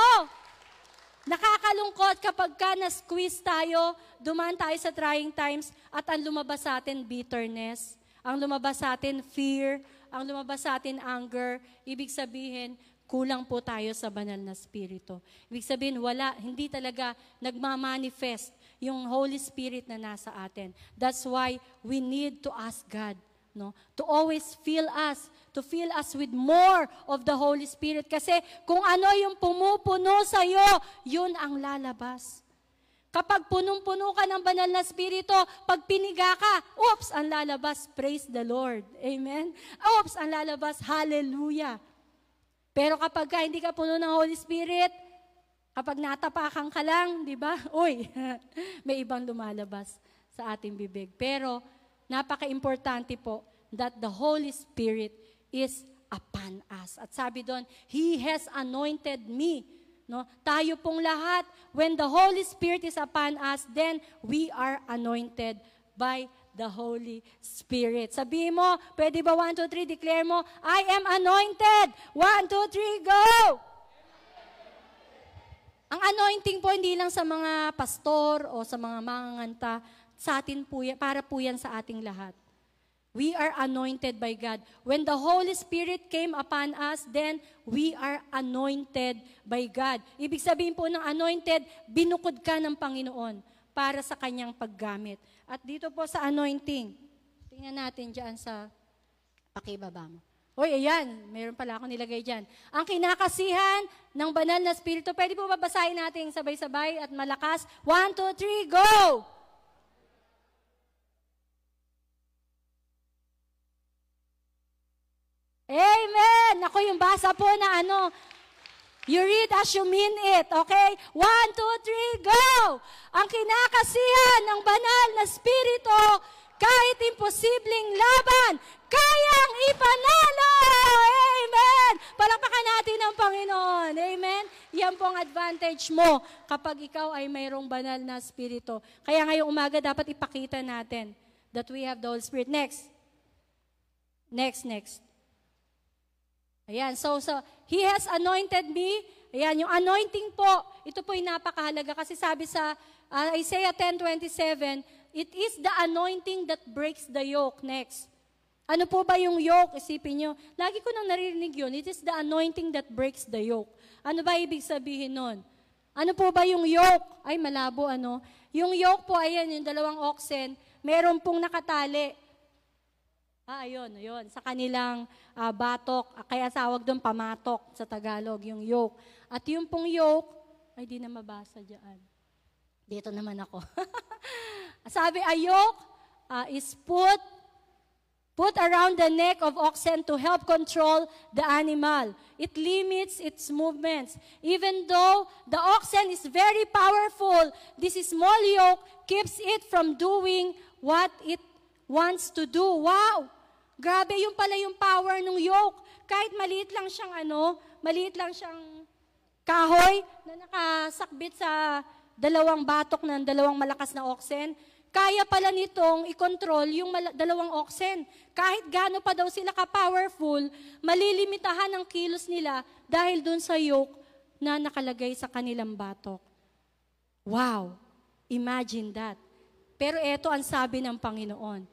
nakakalungkot kapag ka na-squeeze tayo, dumaan tayo sa trying times, at ang lumabas sa atin, bitterness. Ang lumabas sa atin, fear. Ang lumabas sa atin, anger. Ibig sabihin, kulang po tayo sa banal na spirito. Ibig sabihin, wala, hindi talaga nagmamanifest yung Holy Spirit na nasa atin. That's why we need to ask God no? To always fill us, to fill us with more of the Holy Spirit. Kasi kung ano yung pumupuno sa iyo, yun ang lalabas. Kapag punong-puno ka ng banal na spirito, pag piniga ka, oops, ang lalabas, praise the Lord. Amen? Oops, ang lalabas, hallelujah. Pero kapag ka hindi ka puno ng Holy Spirit, kapag natapakan ka lang, di ba? Uy, may ibang lumalabas sa ating bibig. Pero napaka-importante po that the Holy Spirit is upon us. At sabi doon, He has anointed me No? Tayo pong lahat, when the Holy Spirit is upon us, then we are anointed by the Holy Spirit. Sabihin mo, pwede ba 1, 2, 3, declare mo, I am anointed. 1, 2, 3, go! Ang anointing po hindi lang sa mga pastor o sa mga manganganta, sa atin po yan, para po yan sa ating lahat. We are anointed by God. When the Holy Spirit came upon us, then we are anointed by God. Ibig sabihin po ng anointed, binukod ka ng Panginoon para sa kanyang paggamit. At dito po sa anointing, tingnan natin dyan sa pakibaba mo. Hoy, ayan, meron pala ako nilagay dyan. Ang kinakasihan ng banal na spirito, pwede po babasahin natin sabay-sabay at malakas. One, two, three, go! Amen! Ako yung basa po na ano, You read as you mean it, okay? One, two, three, go! Ang kinakasihan ng banal na spirito, kahit imposibleng laban, kayang ipanalo! Amen! Palakpakan natin ang Panginoon. Amen? Yan po ang advantage mo kapag ikaw ay mayroong banal na spirito. Kaya ngayong umaga dapat ipakita natin that we have the Holy Spirit. Next. Next, next. Ayan, so, so He has anointed me. Ayan, yung anointing po, ito po yung napakahalaga kasi sabi sa uh, Isaiah 10.27, it is the anointing that breaks the yoke. Next. Ano po ba yung yoke? Isipin nyo. Lagi ko nang naririnig yun. It is the anointing that breaks the yoke. Ano ba ibig sabihin nun? Ano po ba yung yoke? Ay, malabo ano. Yung yoke po, ayan, yung dalawang oxen, meron pong nakatali. Ah, ayun, ayun. Sa kanilang uh, batok, ah, kaya tawag doon pamatok sa Tagalog, yung yoke. At yung pong yoke, ay di na mabasa dyan. Dito naman ako. Sabi, a yoke uh, is put put around the neck of oxen to help control the animal. It limits its movements. Even though the oxen is very powerful, this small yoke keeps it from doing what it wants to do. Wow! Grabe, yung pala yung power ng yoke. Kahit maliit lang siyang ano, maliit lang siyang kahoy na nakasakbit sa dalawang batok ng dalawang malakas na oxen, kaya pala nitong i-control yung dalawang oxen. Kahit gaano pa daw sila ka-powerful, malilimitahan ang kilos nila dahil dun sa yoke na nakalagay sa kanilang batok. Wow! Imagine that. Pero ito ang sabi ng Panginoon.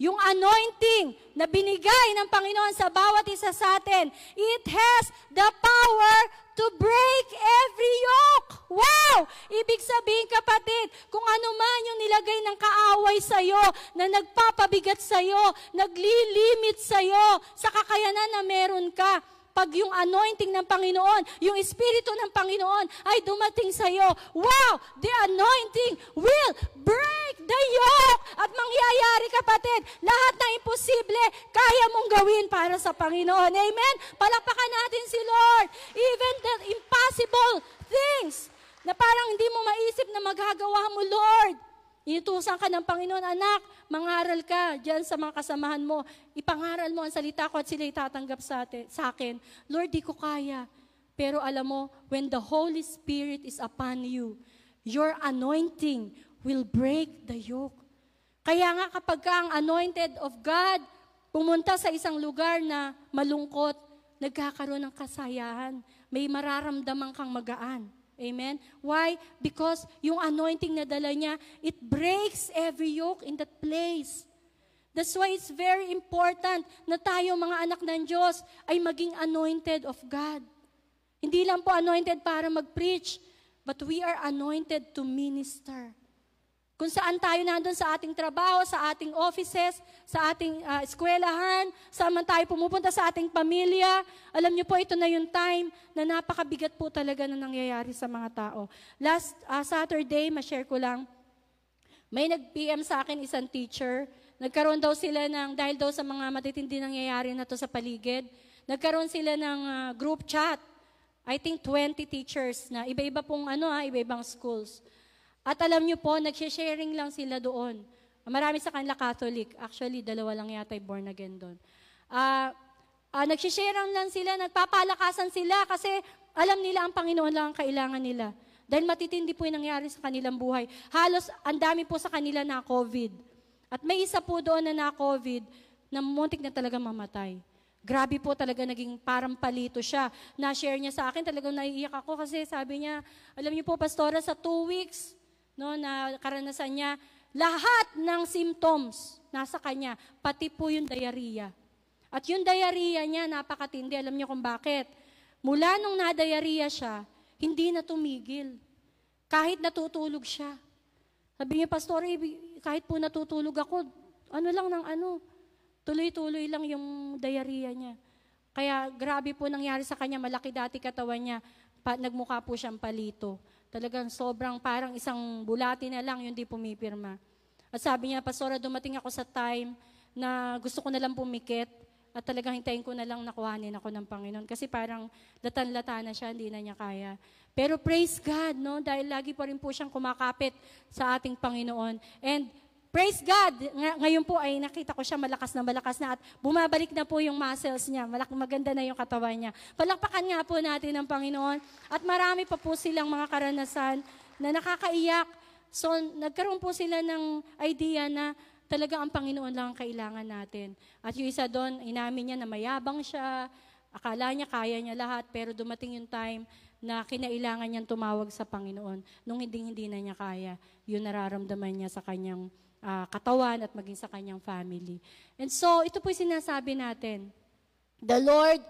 Yung anointing na binigay ng Panginoon sa bawat isa sa atin, it has the power to break every yoke. Wow! Ibig sabihin kapatid, kung ano man yung nilagay ng kaaway sa'yo, na nagpapabigat sa'yo, naglilimit sa'yo, sa kakayanan na meron ka, pag yung anointing ng Panginoon, yung Espiritu ng Panginoon ay dumating sa iyo, wow, the anointing will break the yoke. At mangyayari kapatid, lahat na imposible, kaya mong gawin para sa Panginoon. Amen? Palakpakan natin si Lord. Even the impossible things na parang hindi mo maisip na magagawa mo, Lord. Inutusan ka ng Panginoon, anak, mangaral ka dyan sa mga kasamahan mo. Ipangaral mo ang salita ko at sila itatanggap sa, atin, sa akin. Lord, di ko kaya. Pero alam mo, when the Holy Spirit is upon you, your anointing will break the yoke. Kaya nga kapag ka ang anointed of God pumunta sa isang lugar na malungkot, nagkakaroon ng kasayahan, may mararamdaman kang magaan. Amen? Why? Because yung anointing na dala niya, it breaks every yoke in that place. That's why it's very important na tayo mga anak ng Diyos ay maging anointed of God. Hindi lang po anointed para mag-preach, but we are anointed to minister. Kung saan tayo nandun sa ating trabaho, sa ating offices, sa ating uh, eskwelahan, saan man tayo pumupunta sa ating pamilya. Alam niyo po, ito na yung time na napakabigat po talaga na nangyayari sa mga tao. Last uh, Saturday, ma-share ko lang, may nag-PM sa akin isang teacher. Nagkaroon daw sila ng, dahil daw sa mga matitindi nangyayari na to sa paligid, nagkaroon sila ng uh, group chat. I think 20 teachers na iba-iba pong ano ha, iba-ibang schools. At alam nyo po, nagsha-sharing lang sila doon. Marami sa kanila Catholic. Actually, dalawa lang yata ay born again doon. Uh, uh, nagsha-share lang sila, nagpapalakasan sila kasi alam nila ang Panginoon lang ang kailangan nila. Dahil matitindi po yung nangyari sa kanilang buhay. Halos ang dami po sa kanila na COVID. At may isa po doon na na-COVID na muntik na talaga mamatay. Grabe po talaga naging parang palito siya. Na-share niya sa akin, talagang naiiyak ako kasi sabi niya, alam niyo po, Pastora, sa two weeks, no, na karanasan niya, lahat ng symptoms nasa kanya, pati po yung diarrhea. At yung diarrhea niya, napakatindi. Alam niyo kung bakit? Mula nung na-diarrhea siya, hindi na tumigil. Kahit natutulog siya. Sabi niya, Pastor, kahit po natutulog ako, ano lang ng ano, tuloy-tuloy lang yung diarrhea niya. Kaya grabe po nangyari sa kanya, malaki dati katawan niya, pa, nagmukha po siyang palito. Talagang sobrang parang isang bulati na lang yung di pumipirma. At sabi niya, Pastora, dumating ako sa time na gusto ko na lang pumikit at talagang hintayin ko na lang nakuhanin ako ng Panginoon. Kasi parang latan-lata na siya, hindi na niya kaya. Pero praise God, no? Dahil lagi pa rin po siyang kumakapit sa ating Panginoon. And Praise God! Ng- ngayon po ay nakita ko siya malakas na malakas na at bumabalik na po yung muscles niya. Malak maganda na yung katawan niya. Palakpakan nga po natin ang Panginoon. At marami pa po silang mga karanasan na nakakaiyak. So, nagkaroon po sila ng idea na talaga ang Panginoon lang ang kailangan natin. At yung isa doon, inamin niya na mayabang siya, akala niya kaya niya lahat, pero dumating yung time na kinailangan niyang tumawag sa Panginoon. Nung hindi-hindi na niya kaya, yun nararamdaman niya sa kanyang uh, katawan at maging sa kanyang family. And so, ito po yung sinasabi natin. The Lord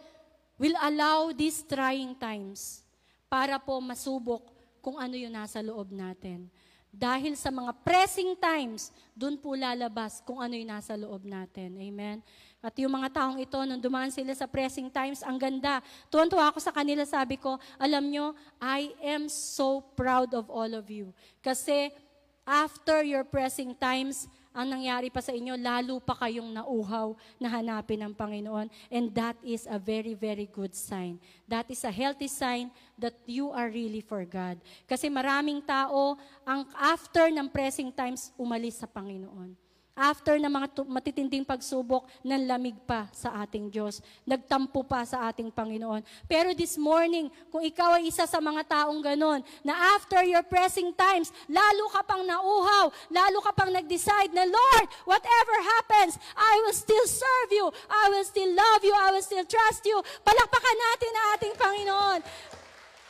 will allow these trying times para po masubok kung ano yung nasa loob natin. Dahil sa mga pressing times, doon po lalabas kung ano yung nasa loob natin. Amen? At yung mga taong ito, nung dumaan sila sa pressing times, ang ganda. Tuwan-tuwa ako sa kanila, sabi ko, alam nyo, I am so proud of all of you. Kasi after your pressing times, ang nangyari pa sa inyo, lalo pa kayong nauhaw na hanapin ng Panginoon. And that is a very, very good sign. That is a healthy sign that you are really for God. Kasi maraming tao, ang after ng pressing times, umalis sa Panginoon after ng mga matitinding pagsubok, nanlamig pa sa ating Diyos. Nagtampo pa sa ating Panginoon. Pero this morning, kung ikaw ay isa sa mga taong ganon, na after your pressing times, lalo ka pang nauhaw, lalo ka pang nag-decide na, Lord, whatever happens, I will still serve you, I will still love you, I will still trust you. Palakpakan natin ang ating Panginoon.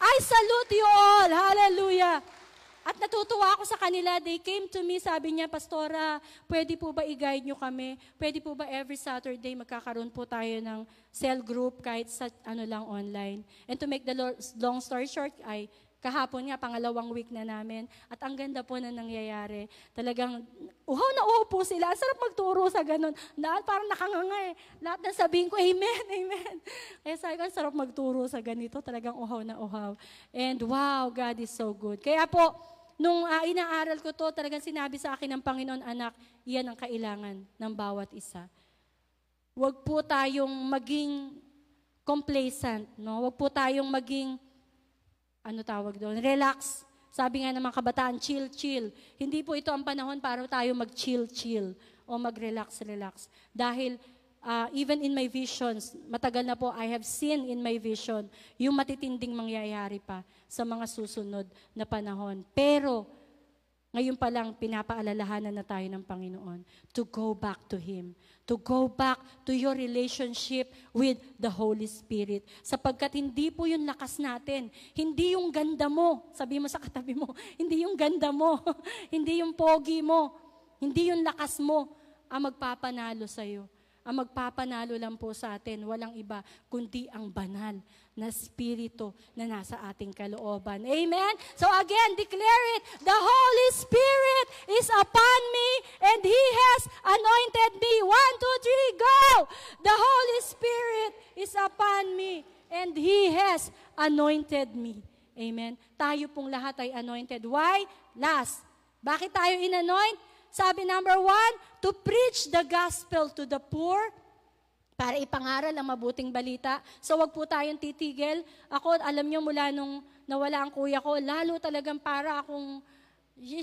I salute you all. Hallelujah. At natutuwa ako sa kanila. They came to me, sabi niya, Pastora, pwede po ba i-guide nyo kami? Pwede po ba every Saturday magkakaroon po tayo ng cell group kahit sa ano lang online? And to make the long story short, ay kahapon nga, pangalawang week na namin. At ang ganda po na nangyayari. Talagang, uhaw na uhaw po sila. Ang sarap magturo sa ganun. Na, parang nakanganga eh. Lahat ng sabihin ko, amen, amen. Kaya sabi ko, sarap magturo sa ganito. Talagang uhaw na uhaw. And wow, God is so good. Kaya po, Nung uh, inaaral ko to, talagang sinabi sa akin ng Panginoon, anak, iyan ang kailangan ng bawat isa. Huwag po tayong maging complacent, no? Huwag po tayong maging, ano tawag doon, relax. Sabi nga ng mga kabataan, chill, chill. Hindi po ito ang panahon para tayo mag-chill, chill o mag-relax, relax. Dahil uh, even in my visions, matagal na po, I have seen in my vision yung matitinding mangyayari pa sa mga susunod na panahon. Pero, ngayon pa lang, pinapaalalahanan na tayo ng Panginoon to go back to Him. To go back to your relationship with the Holy Spirit. Sapagkat hindi po yung lakas natin. Hindi yung ganda mo. Sabi mo sa katabi mo, hindi yung ganda mo. hindi yung pogi mo. Hindi yung lakas mo ang magpapanalo sa'yo ang magpapanalo lang po sa atin, walang iba, kundi ang banal na spirito na nasa ating kalooban. Amen? So again, declare it, the Holy Spirit is upon me and He has anointed me. One, two, three, go! The Holy Spirit is upon me and He has anointed me. Amen? Tayo pong lahat ay anointed. Why? Last. Bakit tayo inanoint? Sabi number one, to preach the gospel to the poor, para ipangaral ang mabuting balita. So wag po tayong titigil. Ako, alam nyo, mula nung nawala ang kuya ko, lalo talagang para akong,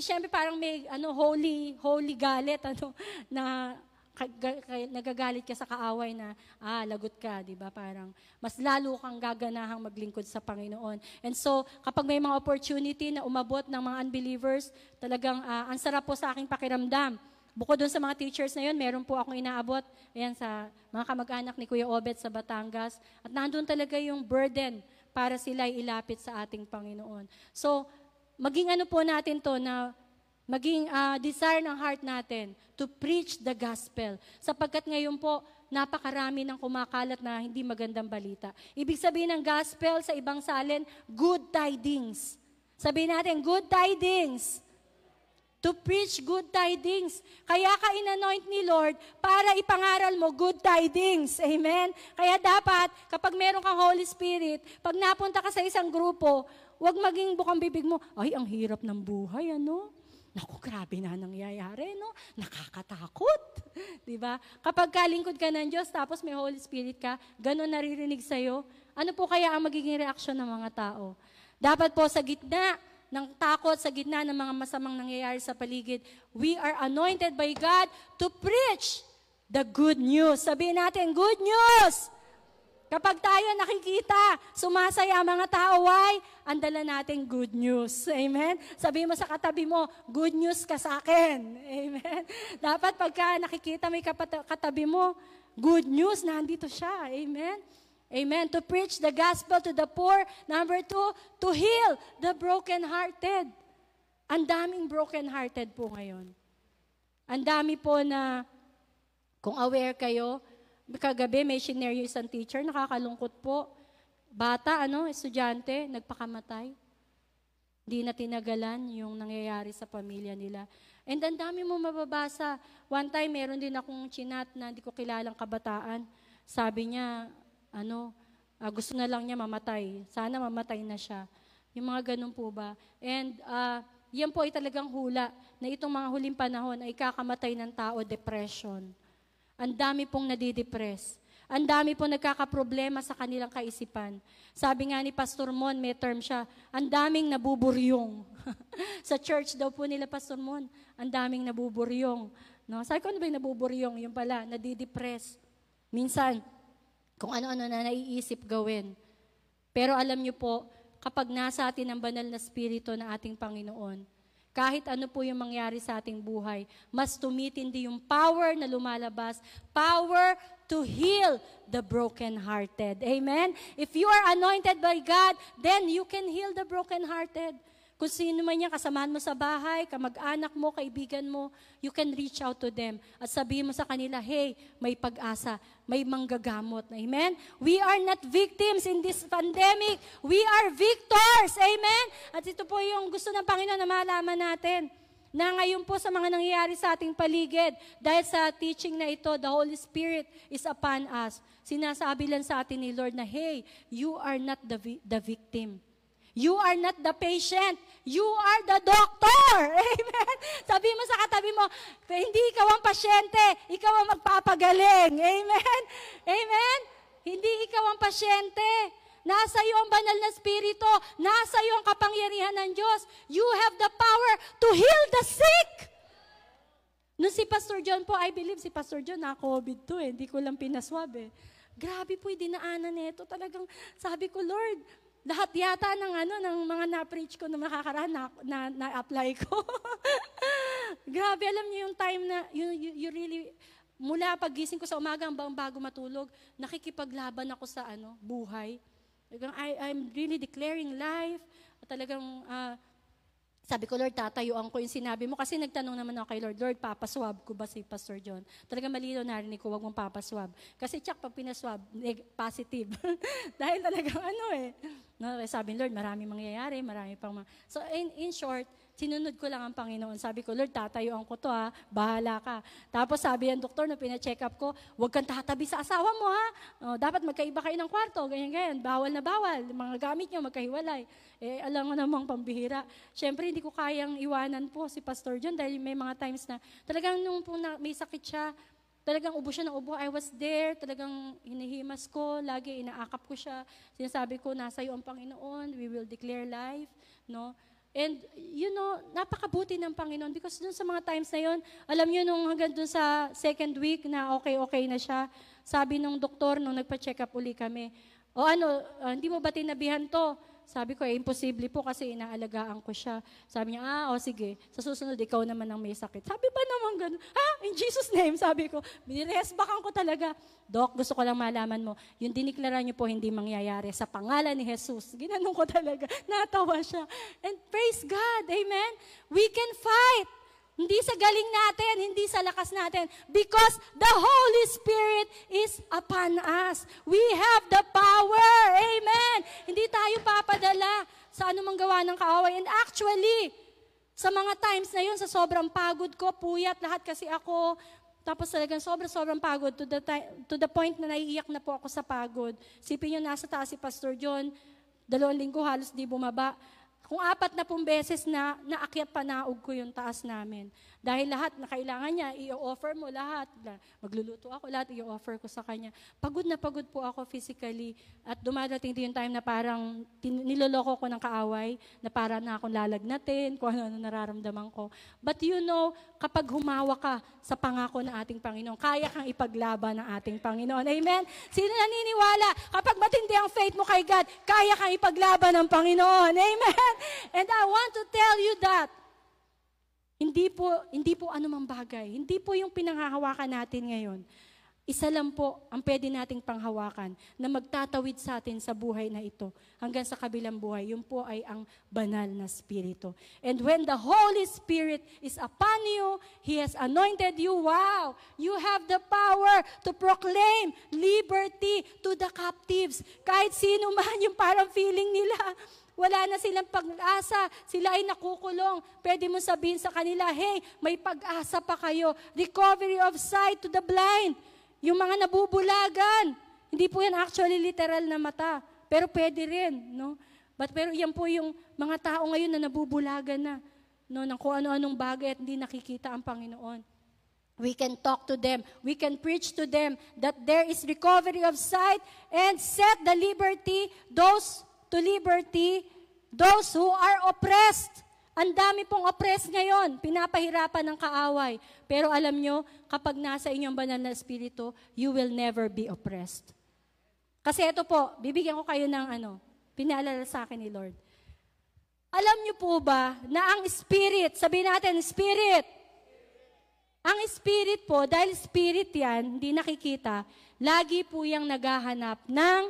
siyempre parang may ano, holy, holy galit, ano, na nagagalit ka sa kaaway na, ah, lagot ka, di ba? Parang, mas lalo kang gaganahang maglingkod sa Panginoon. And so, kapag may mga opportunity na umabot ng mga unbelievers, talagang, uh, ang sarap po sa aking pakiramdam. Bukod doon sa mga teachers na yun, meron po akong inaabot, ayan, sa mga kamag-anak ni Kuya Obet sa Batangas. At nandun talaga yung burden para sila ilapit sa ating Panginoon. So, maging ano po natin to na maging uh, desire ng heart natin to preach the gospel. Sapagkat ngayon po, napakarami ng kumakalat na hindi magandang balita. Ibig sabihin ng gospel sa ibang salin, good tidings. Sabihin natin, good tidings. To preach good tidings. Kaya ka inanoint ni Lord para ipangaral mo good tidings. Amen? Kaya dapat, kapag meron kang Holy Spirit, pag napunta ka sa isang grupo, huwag maging bukang bibig mo, ay, ang hirap ng buhay, ano? Naku, grabe na nangyayari, no? Nakakatakot. Di ba? Kapag kalingkod ka ng Diyos, tapos may Holy Spirit ka, ganun naririnig sa'yo, ano po kaya ang magiging reaksyon ng mga tao? Dapat po sa gitna ng takot, sa gitna ng mga masamang nangyayari sa paligid, we are anointed by God to preach the good news. Sabihin natin, good news! Kapag tayo nakikita, sumasaya mga tao, why? Andala natin good news. Amen? Sabi mo sa katabi mo, good news ka sa akin. Amen? Dapat pagka nakikita may katabi mo, good news, nandito siya. Amen? Amen. To preach the gospel to the poor. Number two, to heal the broken-hearted. Ang daming broken-hearted po ngayon. Ang dami po na, kung aware kayo, Kagabi may yung isang teacher, nakakalungkot po. Bata, ano, estudyante, nagpakamatay. Hindi na tinagalan yung nangyayari sa pamilya nila. And ang dami mo mababasa. One time, meron din akong chinat na hindi ko kilalang kabataan. Sabi niya, ano, uh, gusto na lang niya mamatay. Sana mamatay na siya. Yung mga ganun po ba. And uh, yan po ay talagang hula na itong mga huling panahon ay kakamatay ng tao, depression. Ang dami pong nadidepress. Ang dami pong nagkakaproblema sa kanilang kaisipan. Sabi nga ni Pastor Mon, may term siya, ang daming nabuburyong. sa church daw po nila, Pastor Mon, ang daming nabuburyong. No? Sabi ko, ano ba yung nabuburyong? Yung pala, nadidepress. Minsan, kung ano-ano na naiisip gawin. Pero alam niyo po, kapag nasa atin ang banal na spirito ng ating Panginoon, kahit ano po yung mangyari sa ating buhay, mas tumitindi yung power na lumalabas, power to heal the broken-hearted. Amen? If you are anointed by God, then you can heal the broken-hearted. Kung sino man yan, kasamahan mo sa bahay, kamag-anak mo, kaibigan mo, you can reach out to them at sabihin mo sa kanila, hey, may pag-asa, may manggagamot. Amen? We are not victims in this pandemic. We are victors. Amen? At ito po yung gusto ng Panginoon na malaman natin na ngayon po sa mga nangyayari sa ating paligid, dahil sa teaching na ito, the Holy Spirit is upon us. Sinasabi lang sa atin ni Lord na, hey, you are not the, the victim. You are not the patient. You are the doctor. Amen. Sabi mo sa katabi mo, hindi ikaw ang pasyente, ikaw ang magpapagaling. Amen. Amen. Hindi ikaw ang pasyente. Nasa iyo ang banal na spirito. Nasa iyo ang kapangyarihan ng Diyos. You have the power to heal the sick. Nung si Pastor John po, I believe si Pastor John na COVID to eh. Hindi ko lang pinaswab eh. Grabe po yung dinaanan nito. Talagang sabi ko, Lord, lahat yata ng ano ng mga na-preach ko na makakaraan na, na, na-apply ko. Grabe, alam niyo yung time na you, you, you really mula pagising ko sa umaga hanggang bago matulog, nakikipaglaban ako sa ano, buhay. I, I'm really declaring life. Talagang uh, Sabi ko, Lord, tatayuan ko yung sinabi mo. Kasi nagtanong naman ako kay Lord, Lord, papaswab ko ba si Pastor John? Talaga malino narinig ko, wag mong papaswab. Kasi tsak, pag pinaswab, positive. Dahil talagang ano eh. No, sabi Lord, marami mangyayari, marami pang... Ma-. So in, in short, sinunod ko lang ang Panginoon. Sabi ko, Lord, tatayuan ko to ha, bahala ka. Tapos sabi ng doktor na pina-check up ko, huwag kang tatabi sa asawa mo ha. Oh, dapat magkaiba kayo ng kwarto, ganyan, ganyan. Bawal na bawal. Mga gamit nyo, magkahiwalay. Eh, alam mo namang pambihira. Siyempre, hindi ko kayang iwanan po si Pastor John dahil may mga times na talagang nung po na, may sakit siya, talagang ubo siya ng ubo. I was there, talagang hinihimas ko, lagi inaakap ko siya. Sinasabi ko, nasa iyo ang Panginoon, we will declare life. No? And, you know, napakabuti ng Panginoon because dun sa mga times na yon, alam niyo nung hanggang dun sa second week na okay-okay na siya, sabi nung doktor nung nagpa-check up uli kami, o ano, uh, hindi mo ba tinabihan to? Sabi ko, eh, imposible po kasi inaalagaan ko siya. Sabi niya, ah, o sige, sa susunod, ikaw naman ang may sakit. Sabi ba naman ganun? Ha? In Jesus' name, sabi ko. Biniresbakan ko talaga. Dok, gusto ko lang malaman mo, yung diniklara niyo po hindi mangyayari sa pangalan ni Jesus. Ginanong ko talaga. Natawa siya. And praise God, amen? We can fight. Hindi sa galing natin, hindi sa lakas natin. Because the Holy Spirit is upon us. We have the power. Amen. Hindi tayo papadala sa anumang gawa ng kaaway. And actually, sa mga times na yun, sa sobrang pagod ko, puyat, lahat kasi ako, tapos talagang sobrang-sobrang pagod to the, to the point na naiiyak na po ako sa pagod. Sipin nyo, nasa taas si Pastor John, dalawang linggo halos di bumaba. Kung apat na pong beses na naakyat panaog ko yung taas namin. Dahil lahat na kailangan niya, i-offer mo lahat. Magluluto ako, lahat i-offer ko sa kanya. Pagod na pagod po ako physically. At dumadating din yung time na parang niloloko ko ng kaaway, na para na akong lalagnatin, kung ano, ano nararamdaman ko. But you know, kapag humawa ka sa pangako ng ating Panginoon, kaya kang ipaglaban ng ating Panginoon. Amen? Sino naniniwala? Kapag matindi ang faith mo kay God, kaya kang ipaglaban ng Panginoon. Amen? And I want to tell you that hindi po, hindi po anumang bagay. Hindi po yung pinanghahawakan natin ngayon. Isa lang po ang pwede nating panghawakan na magtatawid sa atin sa buhay na ito hanggang sa kabilang buhay. Yun po ay ang banal na Spirito. And when the Holy Spirit is upon you, He has anointed you. Wow! You have the power to proclaim liberty to the captives. Kahit sino man yung parang feeling nila, wala na silang pag-asa. Sila ay nakukulong. Pwede mo sabihin sa kanila, hey, may pag-asa pa kayo. Recovery of sight to the blind. Yung mga nabubulagan. Hindi po yan actually literal na mata. Pero pwede rin, no? But pero yan po yung mga tao ngayon na nabubulagan na, no, ng kung ano-anong bagay at hindi nakikita ang Panginoon. We can talk to them. We can preach to them that there is recovery of sight and set the liberty those to liberty those who are oppressed. Ang dami pong oppressed ngayon, pinapahirapan ng kaaway. Pero alam nyo, kapag nasa inyong banal na espiritu, you will never be oppressed. Kasi ito po, bibigyan ko kayo ng ano, pinaalala sa akin ni Lord. Alam nyo po ba na ang spirit, sabihin natin, spirit, ang spirit po, dahil spirit yan, hindi nakikita, lagi po yung naghahanap ng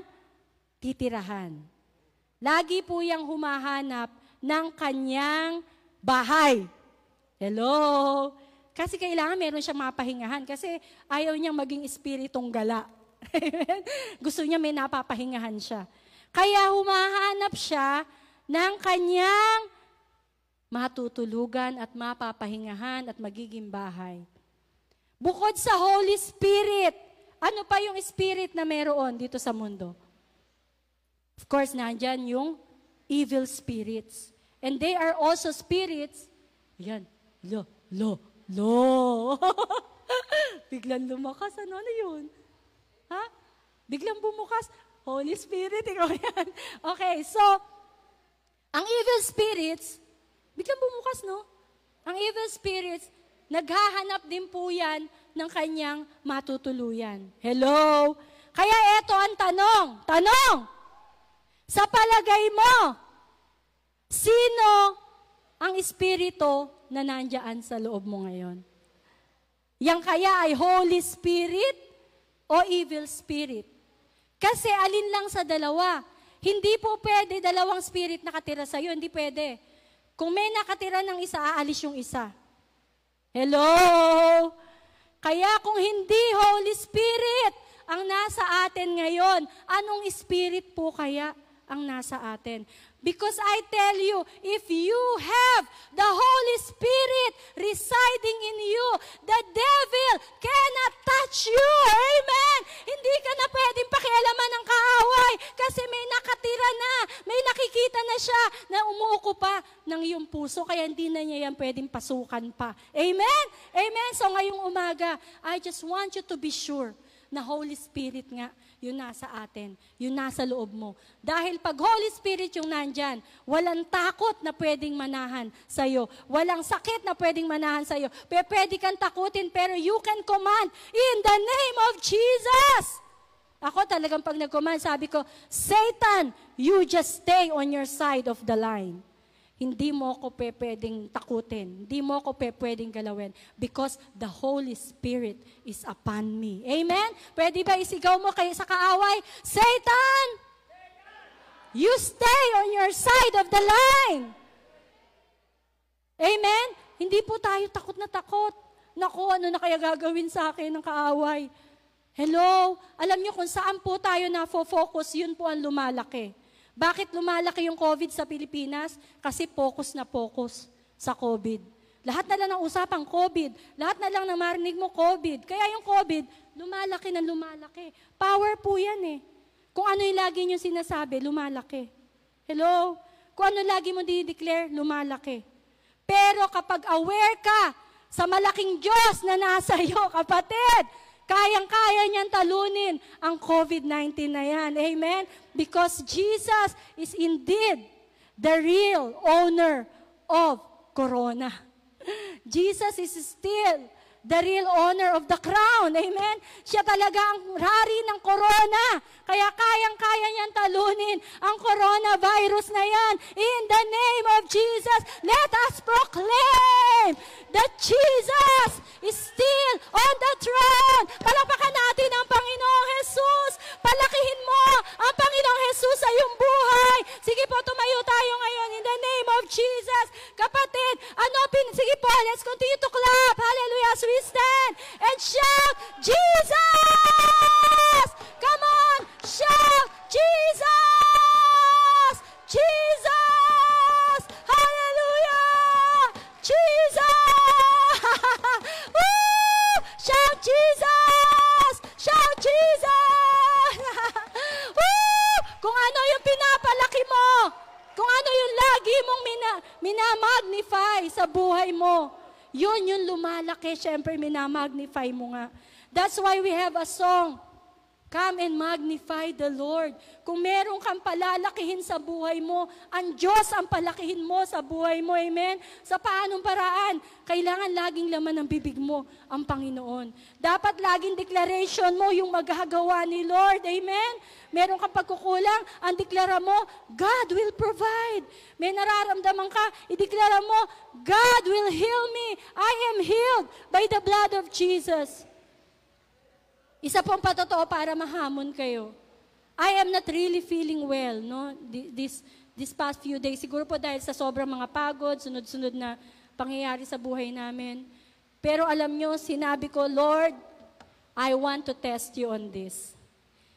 titirahan. Lagi po yang humahanap ng kanyang bahay. Hello? Kasi kailangan meron siyang mapahingahan kasi ayaw niyang maging espiritong gala. Gusto niya may napapahingahan siya. Kaya humahanap siya ng kanyang matutulugan at mapapahingahan at magiging bahay. Bukod sa Holy Spirit, ano pa yung Spirit na meron dito sa mundo? Of course, nandyan yung evil spirits. And they are also spirits. Ayan. Lo, lo, lo. Biglang lumakas. Ano na yun? Ha? Biglang bumukas. Holy Spirit. Ikaw yan. Okay, so, ang evil spirits, biglang bumukas, no? Ang evil spirits, naghahanap din po yan ng kanyang matutuluyan. Hello? Kaya eto ang tanong. Tanong! Sa palagay mo, sino ang espiritu na nandiyan sa loob mo ngayon? Yang kaya ay Holy Spirit o Evil Spirit? Kasi alin lang sa dalawa. Hindi po pwede dalawang spirit nakatira sa iyo, hindi pwede. Kung may nakatira ng isa, aalis yung isa. Hello? Kaya kung hindi Holy Spirit ang nasa atin ngayon, anong spirit po kaya ang nasa atin? Because I tell you, if you have the Holy Spirit residing in you, the devil cannot touch you. Amen! Hindi ka na pwedeng pakialaman ng kaaway kasi may nakatira na, may nakikita na siya na umuuko pa ng iyong puso kaya hindi na niya yan pwedeng pasukan pa. Amen? Amen? So ngayong umaga, I just want you to be sure na Holy Spirit nga, yun nasa atin, yun nasa loob mo. Dahil pag Holy Spirit yung nandyan, walang takot na pwedeng manahan sa'yo. Walang sakit na pwedeng manahan sa'yo. Pwede kang takutin, pero you can command in the name of Jesus. Ako talagang pag nag-command, sabi ko, Satan, you just stay on your side of the line. Hindi mo ako pe pwedeng takutin. Hindi mo ako pe pwedeng galawin. Because the Holy Spirit is upon me. Amen? Pwede ba isigaw mo kay sa kaaway, Satan! You stay on your side of the line. Amen? Hindi po tayo takot na takot. Naku, ano na kaya gagawin sa akin ng kaaway? Hello? Alam niyo kung saan po tayo na-focus, yun po ang lumalaki. Bakit lumalaki yung COVID sa Pilipinas? Kasi focus na focus sa COVID. Lahat na lang ng usapang COVID. Lahat na lang ng marinig mo COVID. Kaya yung COVID, lumalaki na lumalaki. Power po yan eh. Kung ano yung lagi nyo sinasabi, lumalaki. Hello? Kung ano lagi mo di-declare, lumalaki. Pero kapag aware ka sa malaking Diyos na nasa iyo, kapatid, Kayang-kaya niyan talunin ang COVID-19 na yan. Amen? Because Jesus is indeed the real owner of Corona. Jesus is still the real owner of the crown. Amen? Siya talaga ang hari ng corona. Kaya kayang-kaya niyang talunin ang coronavirus na yan. In the name of Jesus, let us proclaim that Jesus is still on the throne. Palapakan natin ang Panginoong Jesus. Palakihin mo ang Panginoong Jesus sa iyong buhay. Sige po, tumayo tayo ngayon in the name of Jesus. Kapatid, ano pin... Sige po, let's continue to clap. Hallelujah. We stand and shout, Jesus! Come on, shout, Jesus! Jesus! Hallelujah! Jesus! Woo! Shout Jesus! Shout Jesus! Woo! Kung ano yung pinapalaki mo, kung ano yung lagi mong mina, minamagnify sa buhay mo, yun yung lumalaki. Siyempre, minamagnify mo nga. That's why we have a song. Come and magnify the Lord. Kung meron kang palalakihin sa buhay mo, ang Diyos ang palakihin mo sa buhay mo. Amen? Sa paanong paraan? Kailangan laging laman ng bibig mo ang Panginoon. Dapat laging declaration mo yung maghagawa ni Lord. Amen? Meron kang pagkukulang, ang deklara mo, God will provide. May nararamdaman ka, ideklara mo, God will heal me. I am healed by the blood of Jesus. Isa pong patotoo para mahamon kayo. I am not really feeling well, no? This, this past few days. Siguro po dahil sa sobrang mga pagod, sunod-sunod na pangyayari sa buhay namin. Pero alam nyo, sinabi ko, Lord, I want to test you on this.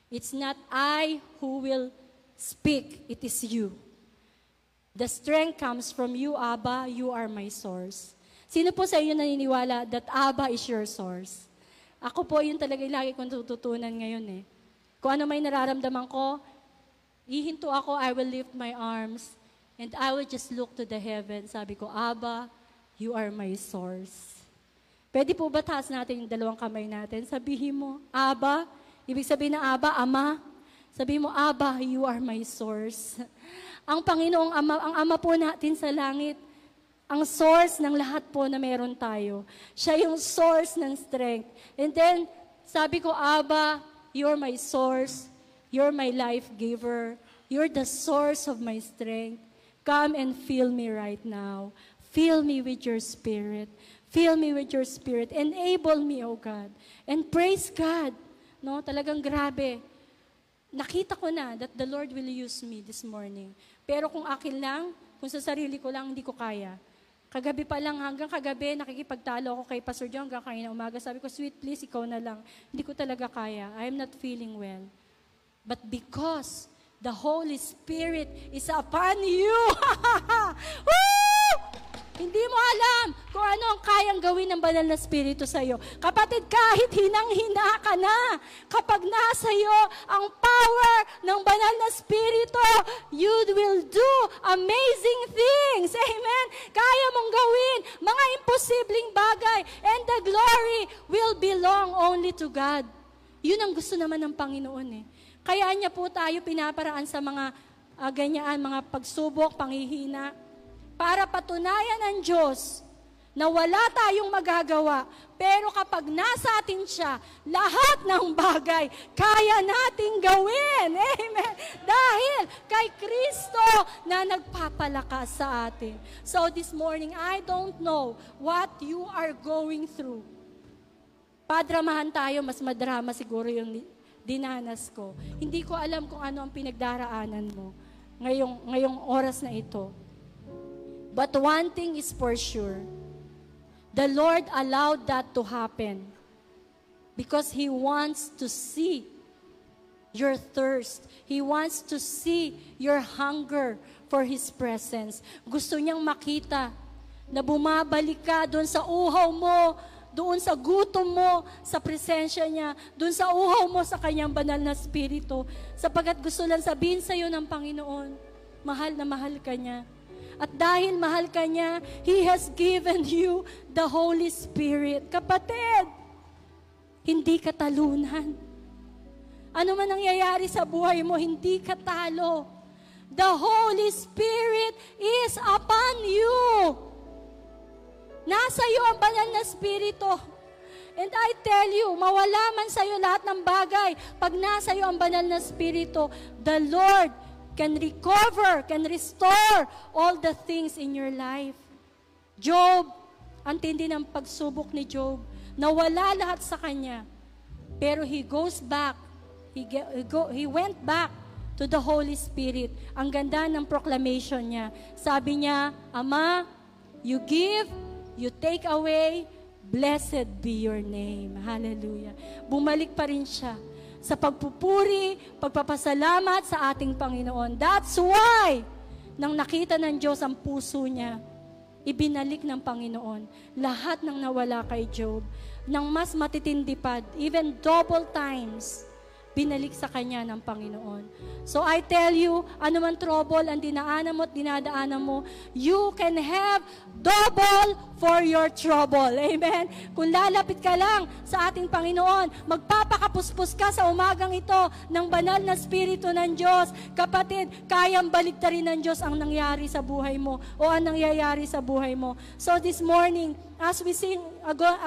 It's not I who will speak, it is you. The strength comes from you, Abba. You are my source. Sino po sa inyo naniniwala that Abba is your source? Ako po, yun talaga yung lagi kong tututunan ngayon eh. Kung ano may nararamdaman ko, ihinto ako, I will lift my arms, and I will just look to the heaven. Sabi ko, Abba, you are my source. Pwede po ba taas natin yung dalawang kamay natin? Sabihin mo, Abba, ibig sabihin na Abba, Ama. Sabihin mo, Abba, you are my source. ang Panginoong Ama, ang Ama po natin sa langit, ang source ng lahat po na meron tayo. Siya yung source ng strength. And then, sabi ko, Abba, you're my source. You're my life giver. You're the source of my strength. Come and fill me right now. Fill me with your spirit. Fill me with your spirit. Enable me, O God. And praise God. No, talagang grabe. nakita ko na that the Lord will use me this morning. Pero kung akin lang, kung sa sarili ko lang, hindi ko kaya. Kagabi pa lang, hanggang kagabi, nakikipagtalo ako kay Pastor John hanggang kanina umaga. Sabi ko, sweet, please, ikaw na lang. Hindi ko talaga kaya. I am not feeling well. But because the Holy Spirit is upon you! Hindi mo alam kung ano ang kayang gawin ng banal na spirito sa iyo. Kapatid, kahit hinang-hina ka na, kapag nasa iyo ang power ng banal na spirito, you will do amazing things. Amen? Kaya mong gawin mga imposibleng bagay and the glory will belong only to God. Yun ang gusto naman ng Panginoon eh. Kaya niya po tayo pinaparaan sa mga uh, ganyan, mga pagsubok, panghihina, para patunayan ng Diyos na wala tayong magagawa. Pero kapag nasa atin siya, lahat ng bagay kaya nating gawin. Amen. Dahil kay Kristo na nagpapalakas sa atin. So this morning, I don't know what you are going through. Padramahan tayo, mas madrama siguro yung dinanas ko. Hindi ko alam kung ano ang pinagdaraanan mo ngayong, ngayong oras na ito. But one thing is for sure. The Lord allowed that to happen because He wants to see your thirst. He wants to see your hunger for His presence. Gusto niyang makita na bumabalik ka doon sa uhaw mo, doon sa gutom mo, sa presensya niya, doon sa uhaw mo sa kanyang banal na spirito, sapagat gusto lang sabihin sa iyo ng Panginoon, mahal na mahal ka niya. At dahil mahal ka niya, He has given you the Holy Spirit. Kapatid, hindi ka talunan. Ano man nangyayari sa buhay mo, hindi ka talo. The Holy Spirit is upon you. Nasa iyo ang banal na Spirito. And I tell you, mawala man sa iyo lahat ng bagay, pag nasa iyo ang banal na Spirito, the Lord can recover, can restore all the things in your life. Job, ang tindi ng pagsubok ni Job, nawala lahat sa kanya. Pero he goes back, he, go, he went back to the Holy Spirit. Ang ganda ng proclamation niya. Sabi niya, Ama, you give, you take away, blessed be your name. Hallelujah. Bumalik pa rin siya sa pagpupuri, pagpapasalamat sa ating Panginoon. That's why, nang nakita ng Diyos ang puso niya, ibinalik ng Panginoon lahat ng nawala kay Job, ng mas matitindi pa, even double times, binalik sa kanya ng Panginoon. So I tell you, anuman trouble ang dinaanan mo at dinadaanan mo, you can have double for your trouble. Amen? Kung lalapit ka lang sa ating Panginoon, magpapakapuspos ka sa umagang ito ng banal na Espiritu ng Diyos. Kapatid, kayang baliktarin ng Diyos ang nangyari sa buhay mo o ang nangyayari sa buhay mo. So this morning, as we sing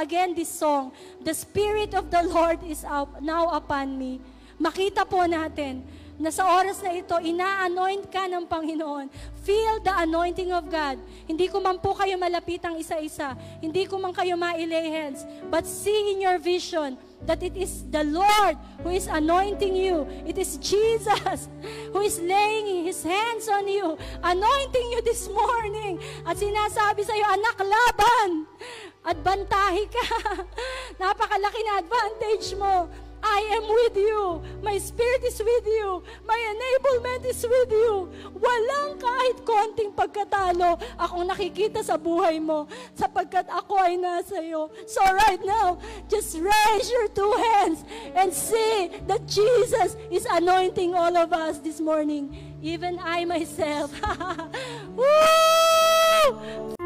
again this song, the Spirit of the Lord is now upon me makita po natin na sa oras na ito, ina-anoint ka ng Panginoon. Feel the anointing of God. Hindi ko man po kayo malapitang isa-isa. Hindi ko man kayo ma-lay hands. But see in your vision that it is the Lord who is anointing you. It is Jesus who is laying His hands on you, anointing you this morning. At sinasabi sa iyo, anak, laban! At ka. Napakalaki na advantage mo I am with you. My spirit is with you. My enablement is with you. Walang kahit konting pagkatalo akong nakikita sa buhay mo sapagkat ako ay nasa iyo. So right now, just raise your two hands and see that Jesus is anointing all of us this morning. Even I myself.